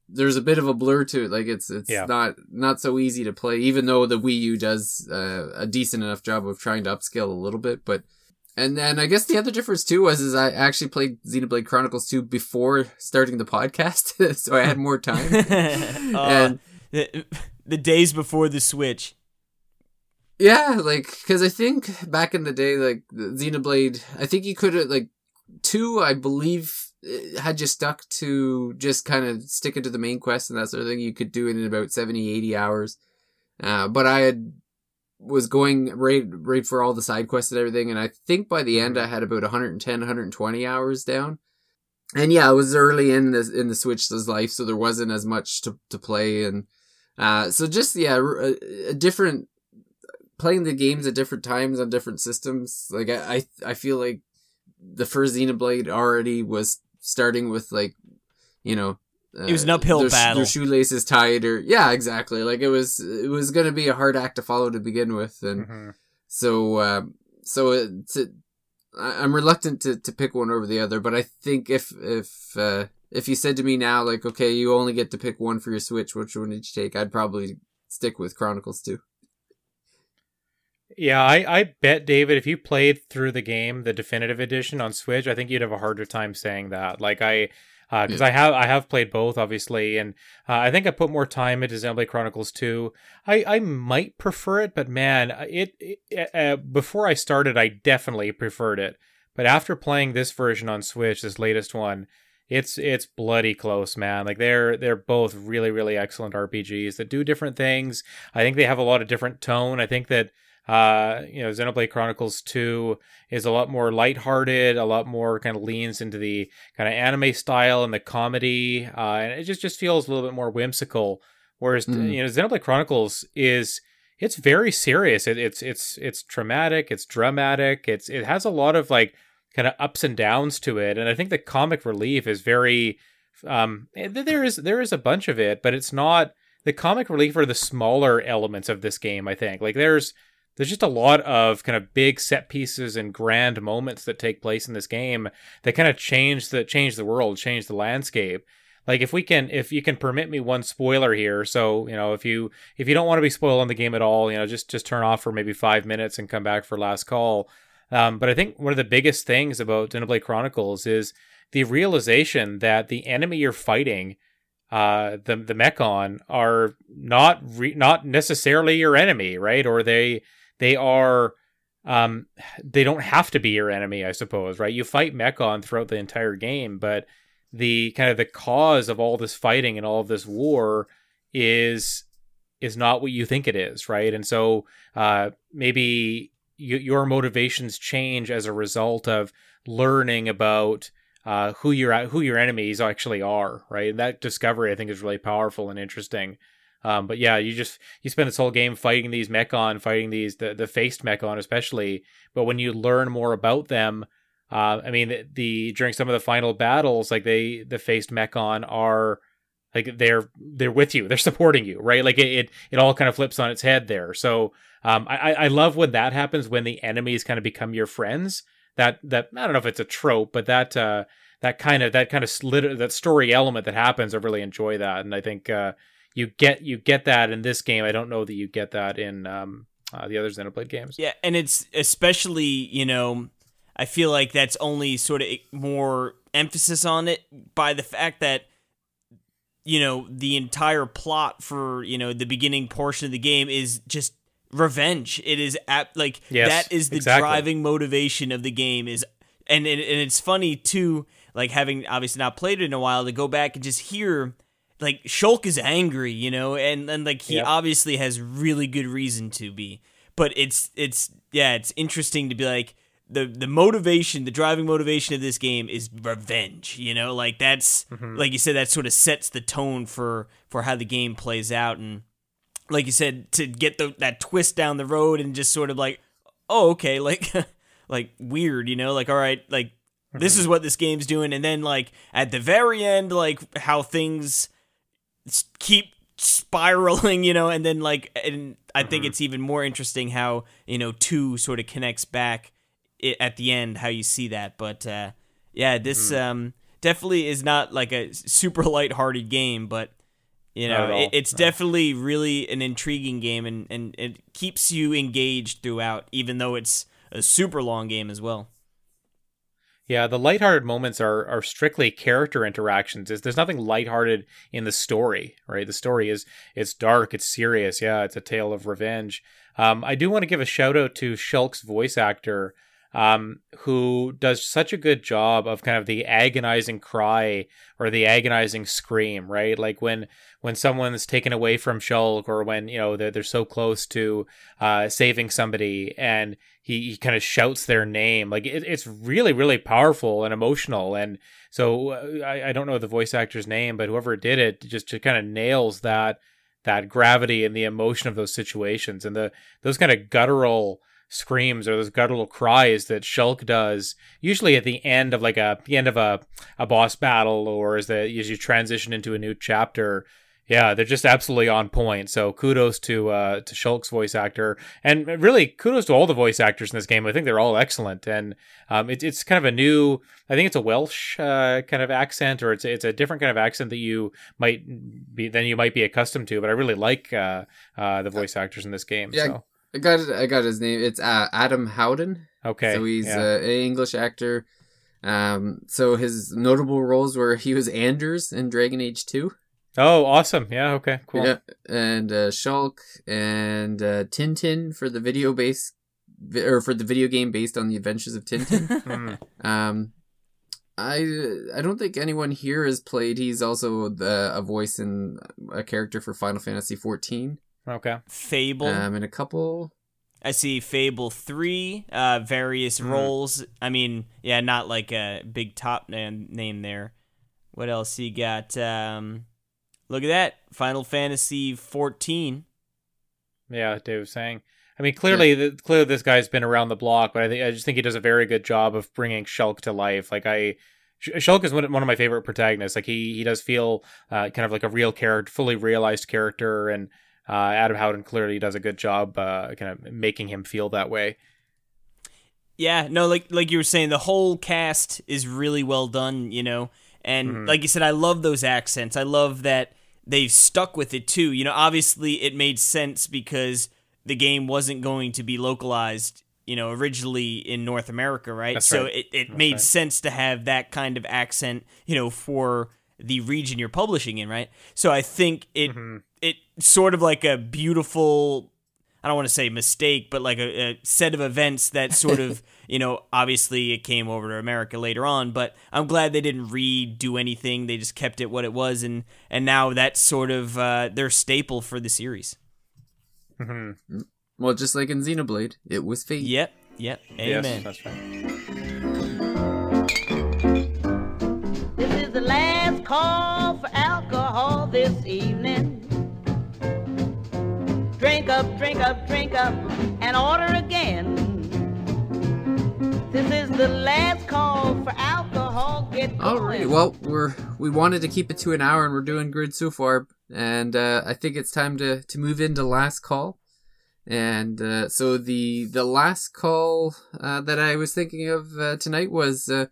there's a bit of a blur to it. Like it's it's Yeah. not not so easy to play, even though the Wii U does uh, a decent enough job of trying to upscale a little bit. But and then I guess the other difference too was is I actually played Xenoblade Chronicles 2 before starting the podcast, so I had more time. Uh, and the, the days before the switch Yeah, like because I think back in the day, like Xenoblade, I think you could have like two. I believe eh, had you stuck to just kind of sticking to the main quest and that sort of thing, you could do it in about 70, 80 hours. Uh, but I had was going right right for all the side quests and everything, and I think by the end I had about 110, 120 hours down. And yeah, I was early in the in the Switch's life, so there wasn't as much to to play, and uh, so just yeah, a, a different playing the games at different times on different systems. Like I, I, I feel like the first Xenoblade already was starting with like, you know, uh, It was an uphill their, battle. Their shoelaces tied, or yeah, exactly. Like it was, it was going to be a hard act to follow to begin with, and Mhm. so, uh, so it's, it, I- I'm reluctant to, to pick one over the other. But I think if if uh, if you said to me now, like, okay, you only get to pick one for your Switch, which one did you take? I'd probably stick with Chronicles 2. Yeah, I, I bet David, if you played through the game, the definitive edition on Switch, I think you'd have a harder time saying that. Like I, because I have I have played both obviously, and uh, I think I put more time into Xenoblade Chronicles 2. I I might prefer it, but man, it, it uh, before I started, I definitely preferred it. But after playing this version on Switch, this latest one, it's it's bloody close, man. Like they're they're both really really excellent RPGs that do different things. I think they have a lot of different tone. I think that uh, you know, Xenoblade Chronicles 2 is a lot more lighthearted, a lot more kind of leans into the kind of anime style and the comedy, uh, and it just just feels a little bit more whimsical. Whereas Mm. you know, Xenoblade Chronicles is it's very serious. It, it's it's it's traumatic. It's dramatic. It's it has a lot of like kind of ups and downs to it, and I think the comic relief is very. Um, there is there is a bunch of it, but it's not the comic relief are the smaller elements of this game. I think like there's there's just a lot of kind of big set pieces and grand moments that take place in this game that kind of change the change the world, change the landscape. Like if we can if you can permit me one spoiler here, so you know, if you if you don't want to be spoiled on the game at all, you know, just just turn off for maybe five minutes and come back for last call. Um, but I think one of the biggest things about Xenoblade Chronicles is the realization that the enemy you're fighting, uh, the the Mechon, are not re- not necessarily your enemy, right? Or they they are um they don't have to be your enemy i suppose right? You fight mechon throughout the entire game but the kind of the cause of all this fighting and all of this war is is not what you think it is right? And so uh maybe your motivations change as a result of learning about uh who your who your enemies actually are right? That discovery i think is really powerful and interesting um, but yeah, you just you spend this whole game fighting these mechon, fighting these the the faced mechon especially. But when you learn more about them, uh, I mean the, the during some of the final battles, like they the faced mechon are like they're they're with you, they're supporting you, right? Like it it, it all kind of flips on its head there. So um, I I love when that happens when the enemies kind of become your friends. That that I don't know if it's a trope, but that uh, that kind of that kind of slit that story element that happens, I really enjoy that, and I think. Uh, you get you get that in this game. I don't know that you get that in um, uh, the other Xenoblade games. Yeah, and it's especially, you know, I feel like that's only sort of more emphasis on it by the fact that you know, the entire plot for, you know, the beginning portion of the game is just revenge. It is at like Yes, that is the exactly. driving motivation of the game is and and, and it's funny too like having obviously not played it in a while to go back and just hear like Shulk is angry, you know, and and like he Yep. obviously has really good reason to be. But it's it's yeah, it's interesting to be like the the motivation, the driving motivation of this game is revenge, you know? Like that's mm-hmm. like you said that sort of sets the tone for for how the game plays out and like you said to get the that twist down the road and just sort of like oh okay, like like weird, you know? Like all right, like this mm-hmm. is what this game's doing and then like at the very end like how things keep spiraling, you know, and then like, and I think it's even more interesting how you know two sort of connects back at the end, how you see that. But uh, yeah, this um definitely is not like a super light-hearted game, but you know, it, it's no. definitely really an intriguing game, and and it keeps you engaged throughout, even though it's a super long game as well. Yeah, the lighthearted moments are are strictly character interactions. There's, there's nothing lighthearted in the story, right? The story is it's dark, it's serious. Yeah, it's a tale of revenge. Um, I do want to give a shout out to Shulk's voice actor, um, who does such a good job of kind of the agonizing cry or the agonizing scream, right? Like when when someone's taken away from Shulk, or when you know they're they're so close to uh, saving somebody, and he, he kind of shouts their name. Like it, it's really really powerful and emotional. And so uh, I, I don't know the voice actor's name, but whoever did it just, just kind of nails that that gravity and the emotion of those situations and the those kind of guttural screams or those guttural cries that Shulk does usually at the end of like a the end of a, a boss battle or as the as you transition into a new chapter yeah they're just absolutely on point. So kudos to uh to Shulk's voice actor. And really kudos to all the voice actors in this game. I think they're all excellent. And um it, it's kind of a new I think it's a Welsh uh, kind of accent or it's it's a different kind of accent that you might be than you might be accustomed to but I really like uh uh the voice actors in this game Yeah, so I got it. I got his name. It's uh, Adam Howden. okay So he's yeah. uh, an English actor. Um, so his notable roles were he was Anders in Dragon Age 2. Oh, awesome. Yeah, okay, cool. Yeah, and uh, Shulk and uh, Tintin for the video base or for the video game based on the adventures of Tintin. Mm. um, I I don't think anyone here has played. He's also the a voice in a character for Final Fantasy 14. Okay. Fable. Um, and a couple. I see Fable three, uh, various Mhm. roles. I mean, yeah, not like a big top name name there. What else you got? Um, look at that, Final Fantasy fourteen. Yeah, Dave was saying. I mean, clearly, the, clearly, this guy's been around the block, but I think I just think he does a very good job of bringing Shulk to life. Like I, Shulk is one one of my favorite protagonists. Like he he does feel uh, kind of like a real character, fully realized character, and uh, Adam Howden clearly does a good job, uh, kind of making him feel that way. Yeah, no, like like you were saying, the whole cast is really well done, you know. And Mhm. like you said, I love those accents. I love that they've stuck with it too. You know, obviously it made sense because the game wasn't going to be localized, you know, originally in North America, right? That's so right. it, it That's made right. sense to have that kind of accent, you know, for the region you're publishing in, right? So I think it Mhm. it sort of like a beautiful I don't want to say mistake, but like a, a set of events that sort of, you know, obviously it came over to America later on, but I'm glad they didn't redo anything. They just kept it what it was, and and now that's sort of uh, their staple for the series. Mhm. Well, just like in Xenoblade, it was fate. Yep, yep, amen. Yes, that's right. Call for alcohol this evening. Drink up, drink up, drink up, and order again. This is the last call for alcohol. Get All right. Well, we're we wanted to keep it to an hour, and we're doing good so far. And uh, I think it's time to to move into last call. And uh, so the the last call uh, that I was thinking of uh, tonight was, uh,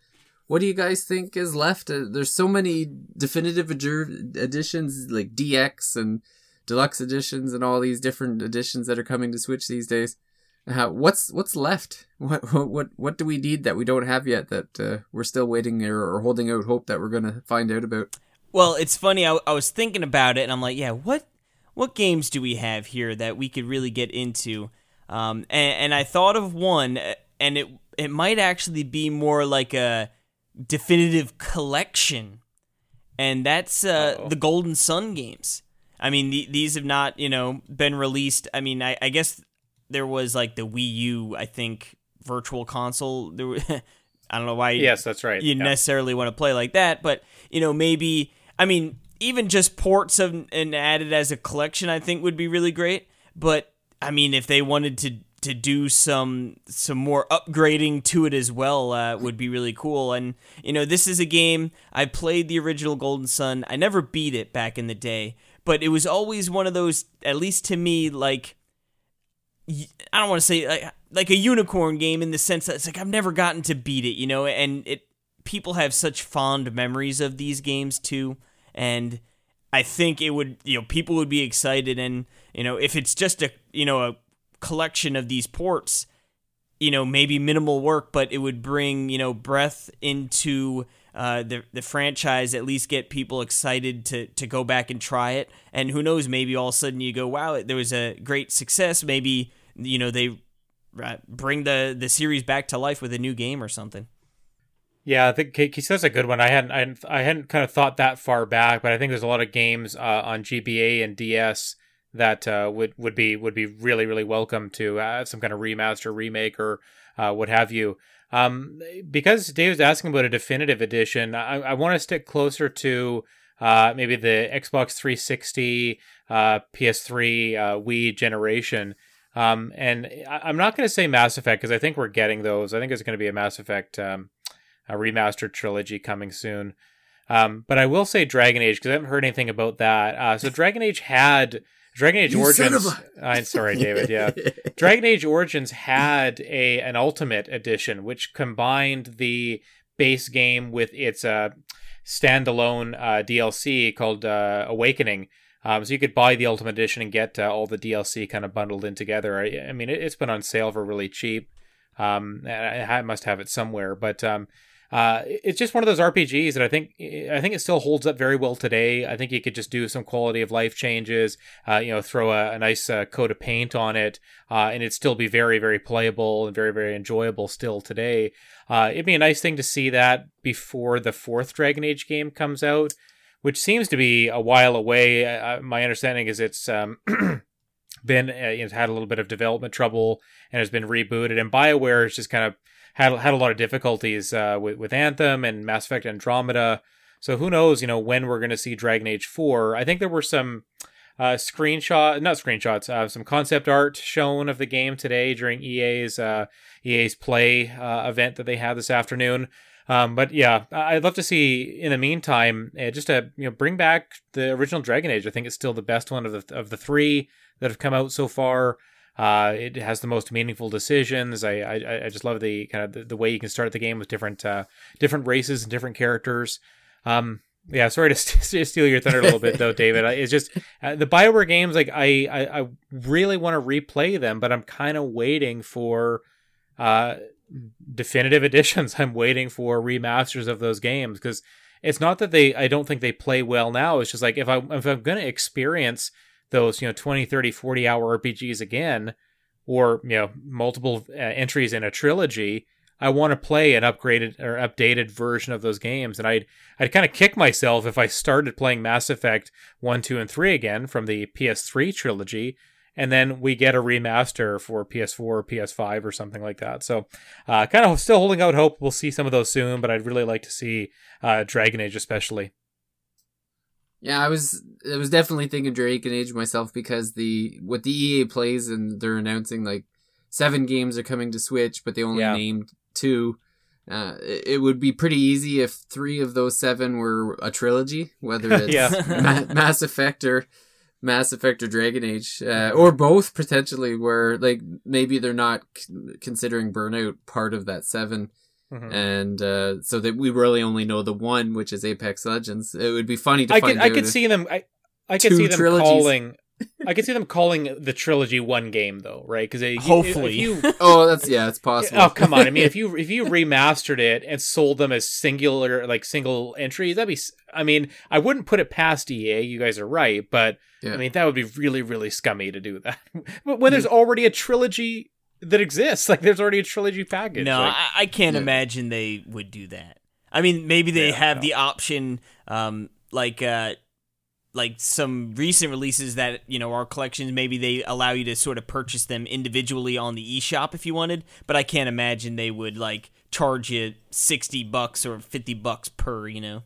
what do you guys think is left? Uh, there's so many definitive adjur- editions like DX and deluxe editions and all these different editions that are coming to Switch these days. Uh, what's what's left? What what what do we need that we don't have yet that uh, we're still waiting or, or holding out hope that we're gonna find out about? Well, it's funny. I, I was thinking about it, and I'm like, yeah, what what games do we have here that we could really get into? Um, and, and I thought of one, uh, and it it might actually be more like a definitive collection, and that's uh, Uh-oh. the Golden Sun games. I mean, the, these have not, you know, been released. I mean, I, I guess there was like the Wii U, I think, virtual console. There, were, I don't know why Yes, that's right. you Yeah. necessarily want to play like that, but you know, maybe I mean, even just ports of and added as a collection, I think would be really great. But I mean, if they wanted to to do some some more upgrading to it as well, uh, would be really cool. And you know, this is a game I played the original Golden Sun. I never beat it back in the day, but it was always one of those, at least to me, like I don't want to say like, like a unicorn game in the sense that it's like I've never gotten to beat it, you know, and it people have such fond memories of these games too, and I think it would you know people would be excited, and you know if it's just a you know a collection of these ports, you know maybe minimal work, but it would bring you know breath into uh, the the franchise. At least get people excited to to go back and try it, and who knows, maybe all of a sudden you go, wow, there was a great success. Maybe you know they uh, bring the the series back to life with a new game or something. Yeah, I think he says a good one. I hadn't, I hadn't, I hadn't kind of thought that far back, but I think there's a lot of games uh, on GBA and DS that uh, would would be would be really really welcome to uh, some kind of remaster, remake, or uh, what have you. Um, because Dave's asking about a definitive edition, I, I want to stick closer to uh, maybe the Xbox 360, uh, PS3, uh, Wii generation. Um, and I, I'm not going to say Mass Effect because I think we're getting those. I think it's going to be a Mass Effect. Um, a remastered trilogy coming soon. Um, but I will say Dragon Age because I haven't heard anything about that. So Dragon Age had Dragon Age You Origins. of I'm sorry, David. Yeah, Dragon Age Origins had a an Ultimate Edition which combined the base game with its uh, standalone uh, DLC called uh, Awakening. Um, so you could buy the Ultimate Edition and get uh, all the DLC kind of bundled in together. I, I mean, it, it's been on sale for really cheap. Um, I, I must have it somewhere, but um, uh, it's just one of those RPGs that I think I think it still holds up very well today. I think you could just do some quality of life changes, uh, you know, throw a, a nice uh, coat of paint on it, uh, and it'd still be very very playable and very very enjoyable still today. Uh, it'd be a nice thing to see that before the fourth Dragon Age game comes out, which seems to be a while away. Uh, my understanding is it's um, been it's had a little bit of development trouble and has been rebooted, and Bioware is just kind of had had a lot of difficulties uh, with with Anthem and Mass Effect Andromeda. So who knows, you know, when we're going to see Dragon Age Four? I think there were some uh, not screenshots, uh, some concept art shown of the game today during EA's uh, EA's Play uh, event that they had this afternoon. Um, but yeah, I'd love to see in the meantime uh, just to you know bring back the original Dragon Age. I think it's still the best one of the of the three that have come out so far. Uh, it has the most meaningful decisions. I, I, I just love the kind of the, the, way you can start the game with different uh, different races and different characters. Um, yeah, sorry to st- steal your thunder a little bit though, David. It's just uh, the Bioware games. Like I, I, I really want to replay them, but I'm kind of waiting for uh, definitive editions. I'm waiting for remasters of those games because it's not that they. I don't think they play well now. It's just like if I if I'm going to experience those you know 20 30 40 hour rpgs again or you know multiple uh, entries in a trilogy i want to play an upgraded or updated version of those games. And i'd i'd kind of kick myself if i started playing mass effect 1 2 and 3 again from the ps3 trilogy and then we get a remaster for ps4 or ps5 or something like that. So uh, kind of still holding out hope. We'll see some of those soon but i'd really like to see uh, dragon age especially yeah, I was I was definitely thinking Dragon Age myself because the what the EA plays and they're announcing like seven games are coming to Switch, but they only Yeah. named two. Uh, it it would be pretty easy if three of those seven were a trilogy, whether it's Yeah. Ma- Mass Effect or Mass Effect or Dragon Age, uh, or both potentially. Where like maybe they're not c- considering Burnout part of that seven Mhm. and uh, so that we really only know the one, which is Apex Legends. It would be funny to I find could I could see them I I could see them trilogies. calling I could see them calling the trilogy one game though, right? Because Hopefully. you, Oh, that's yeah, it's possible. oh come on! I mean, if you if you remastered it and sold them as singular like single entries, that'd be. I mean, I wouldn't put it past EA. You guys are right, but Yeah. I mean that would be really really scummy to do that. but when there's already a trilogy that exists, like there's already a trilogy package. No, like- I, I can't Yeah. imagine they would do that. I mean, maybe they Yeah, have no. the option, um, like uh, like some recent releases that you know are collections. Maybe they allow you to sort of purchase them individually on the eShop if you wanted. But I can't imagine they would like charge you sixty bucks or fifty bucks per. You know,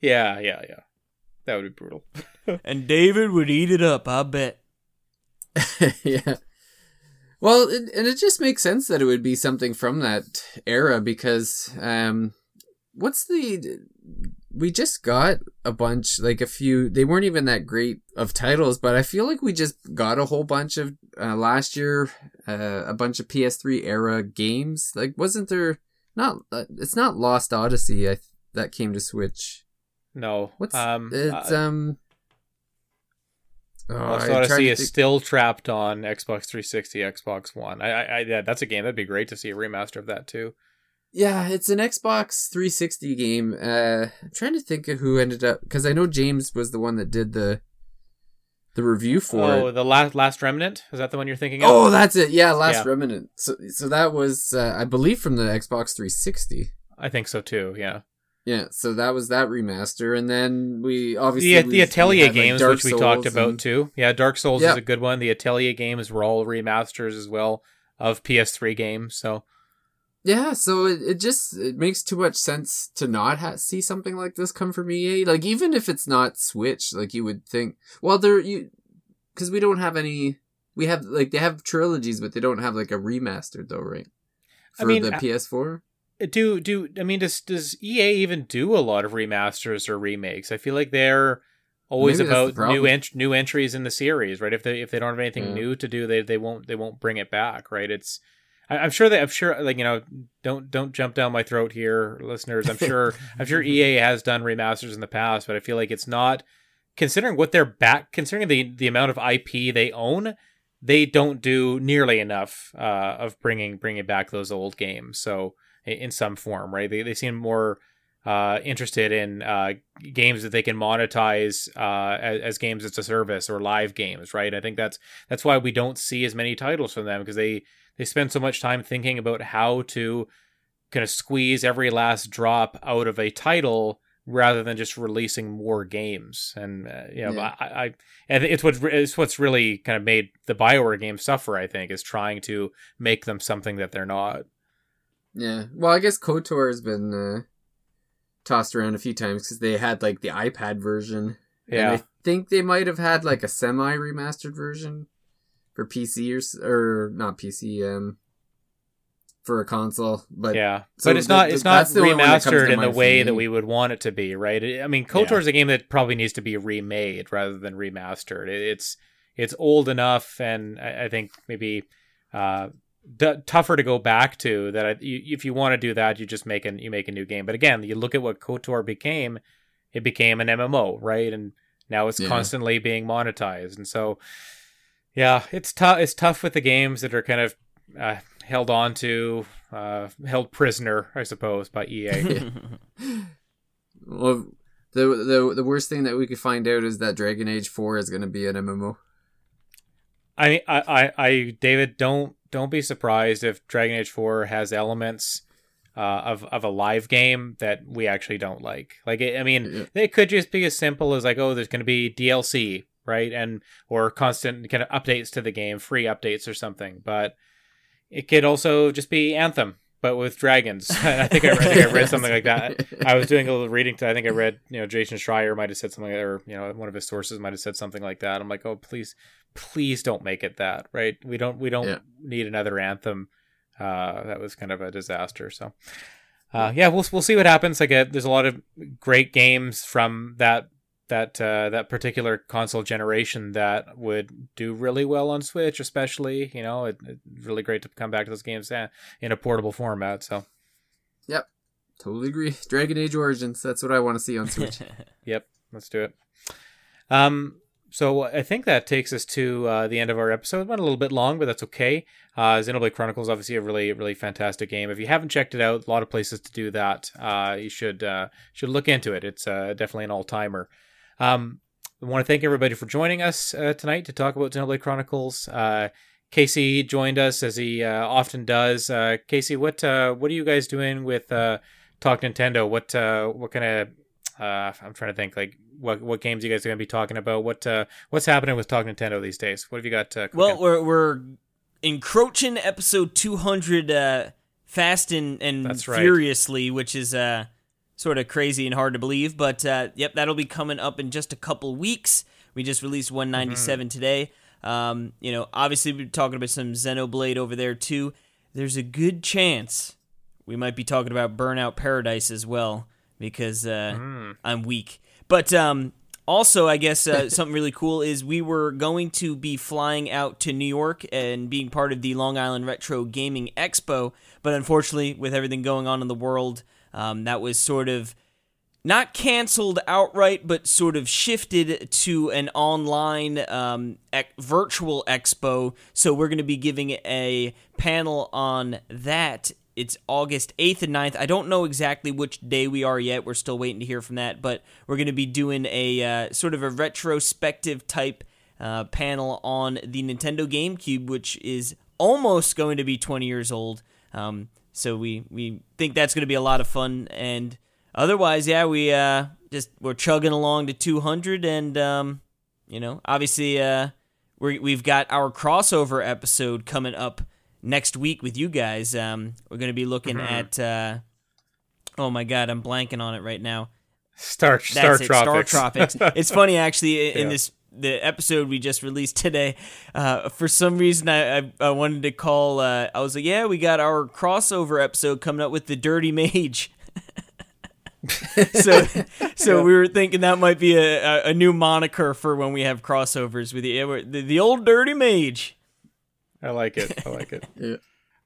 yeah, yeah, yeah. That would be brutal. and David would eat it up. I bet. yeah. Well, it, and it just makes sense that it would be something from that era because um, what's the we just got a bunch like a few they weren't even that great of titles but i feel like we just got a whole bunch of uh, last year uh, a bunch of ps3 era games. Like wasn't there not uh, it's not lost odyssey I, th- that came to switch. No, what's um, it's uh, um oh, Lost Odyssey is think- still trapped on Xbox 360, Xbox One. I, I, I, yeah, that's a game that'd be great to see a remaster of that too. Yeah, it's an Xbox 360 game. Uh, I'm trying to think of who ended up because I know James was the one that did the the review for oh, it. the last Last Remnant is that the one you're thinking of? Oh, that's it. Yeah, Last Yeah. Remnant. So, so that was, uh, I believe, from the Xbox 360. I think so too. Yeah, Yeah, so that was that remaster, and then we obviously the we- the Atelier had, games, Dark which we talked Souls about too. Yeah, Dark Souls Yeah. is a good one. The Atelier games were all remasters as well of PS3 games. So Yeah, so it, it just it makes too much sense to not ha- see something like this come from EA. Like even if it's not Switch, like you would think. Well, there you because we don't have any. We have like they have trilogies, but they don't have like a remastered though, right? I For mean, the uh, PS4. Do do I mean does does EA even do a lot of remasters or remakes? I feel like they're always Maybe about new ent- new entries in the series, right? If they if they don't have anything Yeah. new to do, they they won't they won't bring it back, right? It's I, I'm sure that I'm sure like you know don't don't jump down my throat here, listeners. I'm sure I'm sure EA has done remasters in the past, but I feel like it's not considering what they're back considering the the amount of IP they own. They don't do nearly enough uh, of bringing bringing back those old games. So in some form, right? They they seem more uh, interested in uh, games that they can monetize uh, as, as games as a service or live games, right? I think that's that's why we don't see as many titles from them because they they spend so much time thinking about how to kind of squeeze every last drop out of a title rather than just releasing more games. And uh, you know, Yeah. I, I, it's what's it's what's really kind of made the Bioware games suffer. I think is trying to make them something that they're not. Yeah. Well, I guess KOTOR has been uh, tossed around a few times because they had like the iPad version. Yeah. And I think they might have had like a semi remastered version for PC or, or not PC, um, for a console. But yeah, so but it's not it's not the only one that comes remastered in the way that we would want it to be, right? I mean, KOTOR is a game that probably needs to be remade rather than remastered. It's it's old enough, and I, I think maybe uh, d- tougher to go back to. That I, you, if you want to do that, you just make an you make a new game. But again, you look at what KOTOR became. It became an MMO, right? And now it's Yeah. constantly being monetized, and so yeah, it's tough. It's tough with the games that are kind of uh, held on to, uh, held prisoner, I suppose, by EA. well, the the the worst thing that we could find out is that Dragon Age Four is going to be an MMO. I, I, I, I, David, don't don't be surprised if Dragon Age Four has elements uh, of of a live game that we actually don't like. Like, it, I mean, Yeah. it could just be as simple as like, oh, there's going to be DLC, right, and or constant kind of updates to the game, free updates or something. But it could also just be Anthem, but with dragons. I think I, I think I read something like that. I was doing a little reading. To, I think I read, you know, Jason Schreier might have said something, or you know, one of his sources might have said something like that. I'm like, oh, please, please don't make it that, right? We don't, we don't Yeah. need another anthem. Uh, that was kind of a disaster. So, uh, yeah, we'll we'll see what happens. Like, uh, there's a lot of great games from that that uh, that particular console generation that would do really well on Switch, especially. You know, it, it's really great to come back to those games uh, in a portable format. So. Yep. Totally agree. Dragon Age Origins. That's what I want to see on Switch. Yep, let's do it. Um, so I think that takes us to uh, the end of our episode. It Went a little bit long, but that's okay. Uh, Xenoblade Chronicles, obviously a really, really fantastic game. If you haven't checked it out, a lot of places to do that. Uh, you should uh, should look into it. It's uh, definitely an all timer. Um, I want to thank everybody for joining us uh, tonight to talk about Xenoblade Chronicles. Uh, Casey joined us as he uh, often does. Uh, Casey, what uh, what are you guys doing with uh, Talk Nintendo? What uh, what kind of uh, I'm trying to think like what what games you guys are going to be talking about. What uh, what's happening with Talk Nintendo these days? What have you got? Uh, well, we're we're encroaching episode 200 uh, fast and and right. furiously, which is uh sort of crazy and hard to believe. But uh, yep, that'll be coming up in just a couple weeks. We just released 197 today. Um, you know, obviously we're talking about some Xenoblade over there too. There's a good chance we might be talking about Burnout Paradise as well because uh, Mm. I'm weak. But um, also, I guess uh, something really cool is we were going to be flying out to New York and being part of the Long Island Retro Gaming Expo, but unfortunately, with everything going on in the world, um, that was sort of not canceled outright, but sort of shifted to an online um, ec- virtual expo. So we're going to be giving a panel on that. It's August 8th and 9th. I don't know exactly which day we are yet. We're still waiting to hear from that, but we're going to be doing a uh, sort of a retrospective type uh, panel on the Nintendo GameCube, which is almost going to be 20 years old. Um, so we, we think that's going to be a lot of fun. And otherwise, yeah, we uh, just we're chugging along to 200, and um, you know, obviously, uh, we we've got our crossover episode coming up next week with you guys. Um, we're going to be looking at. Uh, oh my God, I'm blanking on it right now. Star Star it, Star Tropics. Tropics. it's funny actually in Yeah. this the episode we just released today. Uh, for some reason, I, I I wanted to call. Uh, I was like, yeah, we got our crossover episode coming up with the Dirty Mage. so so we were thinking that might be a, a, a new moniker for when we have crossovers with the the, the old Dirty Mage. I like it. I like it. Yeah.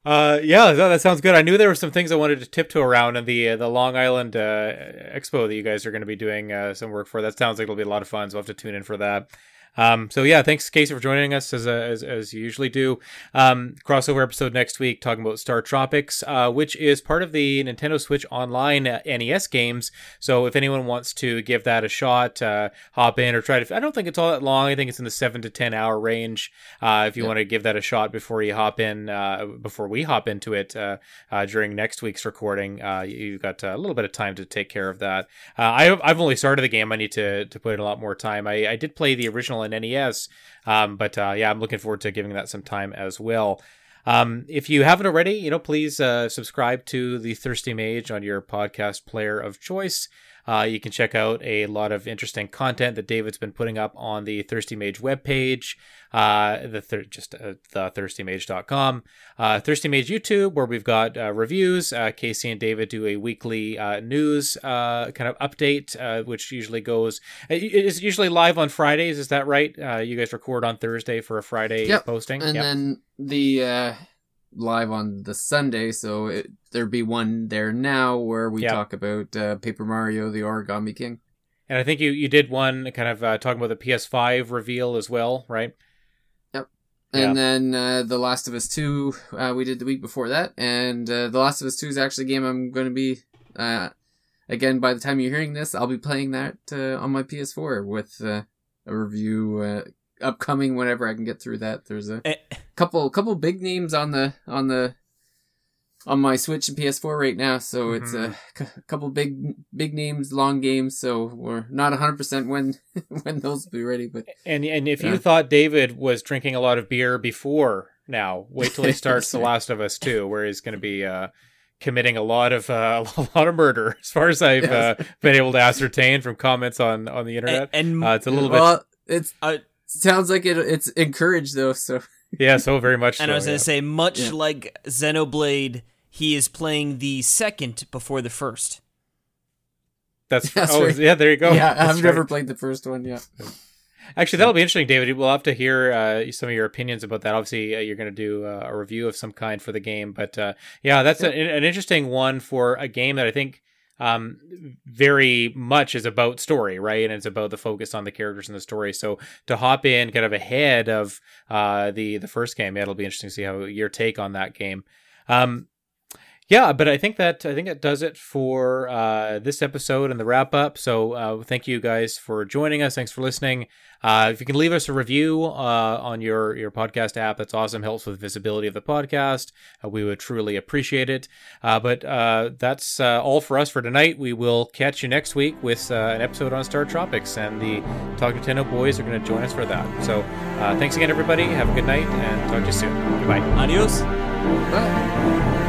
Uh, yeah, that, that sounds good. I knew there were some things I wanted to tiptoe around in the uh, the Long Island uh, Expo that you guys are going to be doing uh, some work for. That sounds like it'll be a lot of fun. So we'll have to tune in for that. Um, so yeah, thanks Casey for joining us as, uh, as as you usually do. Um, crossover episode next week talking about Star Tropics, uh, which is part of the Nintendo Switch Online uh, NES games. So if anyone wants to give that a shot, uh, hop in or try to. I don't think it's all that long. I think it's in the seven to ten hour range. Uh, if you Yeah. want to give that a shot before you hop in, uh, before we hop into it uh, uh, during next week's recording, uh, you've got a little bit of time to take care of that. Uh, I, I've only started the game. I need to to put in a lot more time. I, I did play the original in NES, um, but uh, yeah, I'm looking forward to giving that some time as well. Um, if you haven't already, you know, please uh, subscribe to the Thirsty Mage on your podcast player of choice. Uh, you can check out a lot of interesting content that David's been putting up on the Thirsty Mage webpage, uh, the thir- just uh, the thirstymage.com, uh, Thirsty Mage YouTube, where we've got uh, reviews. Uh, Casey and David do a weekly uh, news uh, kind of update, uh, which usually goes. it- It's usually live on Fridays. Is that right? Uh, you guys record on Thursday for a Friday Yep. posting. And Yep. then the uh, live on the Sunday, so it, there'd be one there now where we Yeah. talk about uh, Paper Mario: The Origami King. And I think you you did one kind of uh, talking about the PS5 reveal as well, right? Yep. And then uh, The Last of Us 2, uh, we did the week before that. And uh, The Last of Us 2 is actually a game I'm going to be, uh, again, by the time you're hearing this, I'll be playing that uh, on my PS4 with uh, a review uh, upcoming whenever I can get through that. There's a Eh, couple couple big names on the on the on my Switch and PS4 right now, so it's a c- couple big big names, long games. So we're not 100 percent when when those will be ready, but And and if you thought David was drinking a lot of beer before now, wait till he starts The Last of Us 2, where he's going to be uh, committing a lot of uh, a lot of murder, as far as I've Yes. uh, been able to ascertain from comments on on the internet. and Uh, it's a little bit, it's uh, sounds like it it's encouraged though. So yeah, so very much. and so, I was gonna say, much Yeah. like Xenoblade, he is playing the second before the first. that's, That's oh right. yeah, there you go. yeah, That's I've right. never played the first one. Yeah, Actually, that'll be interesting, David. We'll have to hear uh, some of your opinions about that. Obviously, uh, you're going to do uh, a review of some kind for the game, but uh, yeah, that's a, an interesting one for a game that I think um, very much is about story, right? And it's about the focus on the characters and the story. So to hop in kind of ahead of uh, the the first game, yeah, it'll be interesting to see how your take on that game. Um, yeah, but I think that I think that does it for uh, this episode and the wrap up. So uh, thank you guys for joining us. Thanks for listening. Uh, if you can leave us a review uh, on your your podcast app, that's awesome. Helps with visibility of the podcast. Uh, we would truly appreciate it. Uh, but uh, that's uh, all for us for tonight. We will catch you next week with uh, an episode on Star Tropics, and the Talk Nintendo boys are going to join us for that. So uh, thanks again, everybody. Have a good night, and talk to you soon. Goodbye. Adios. but.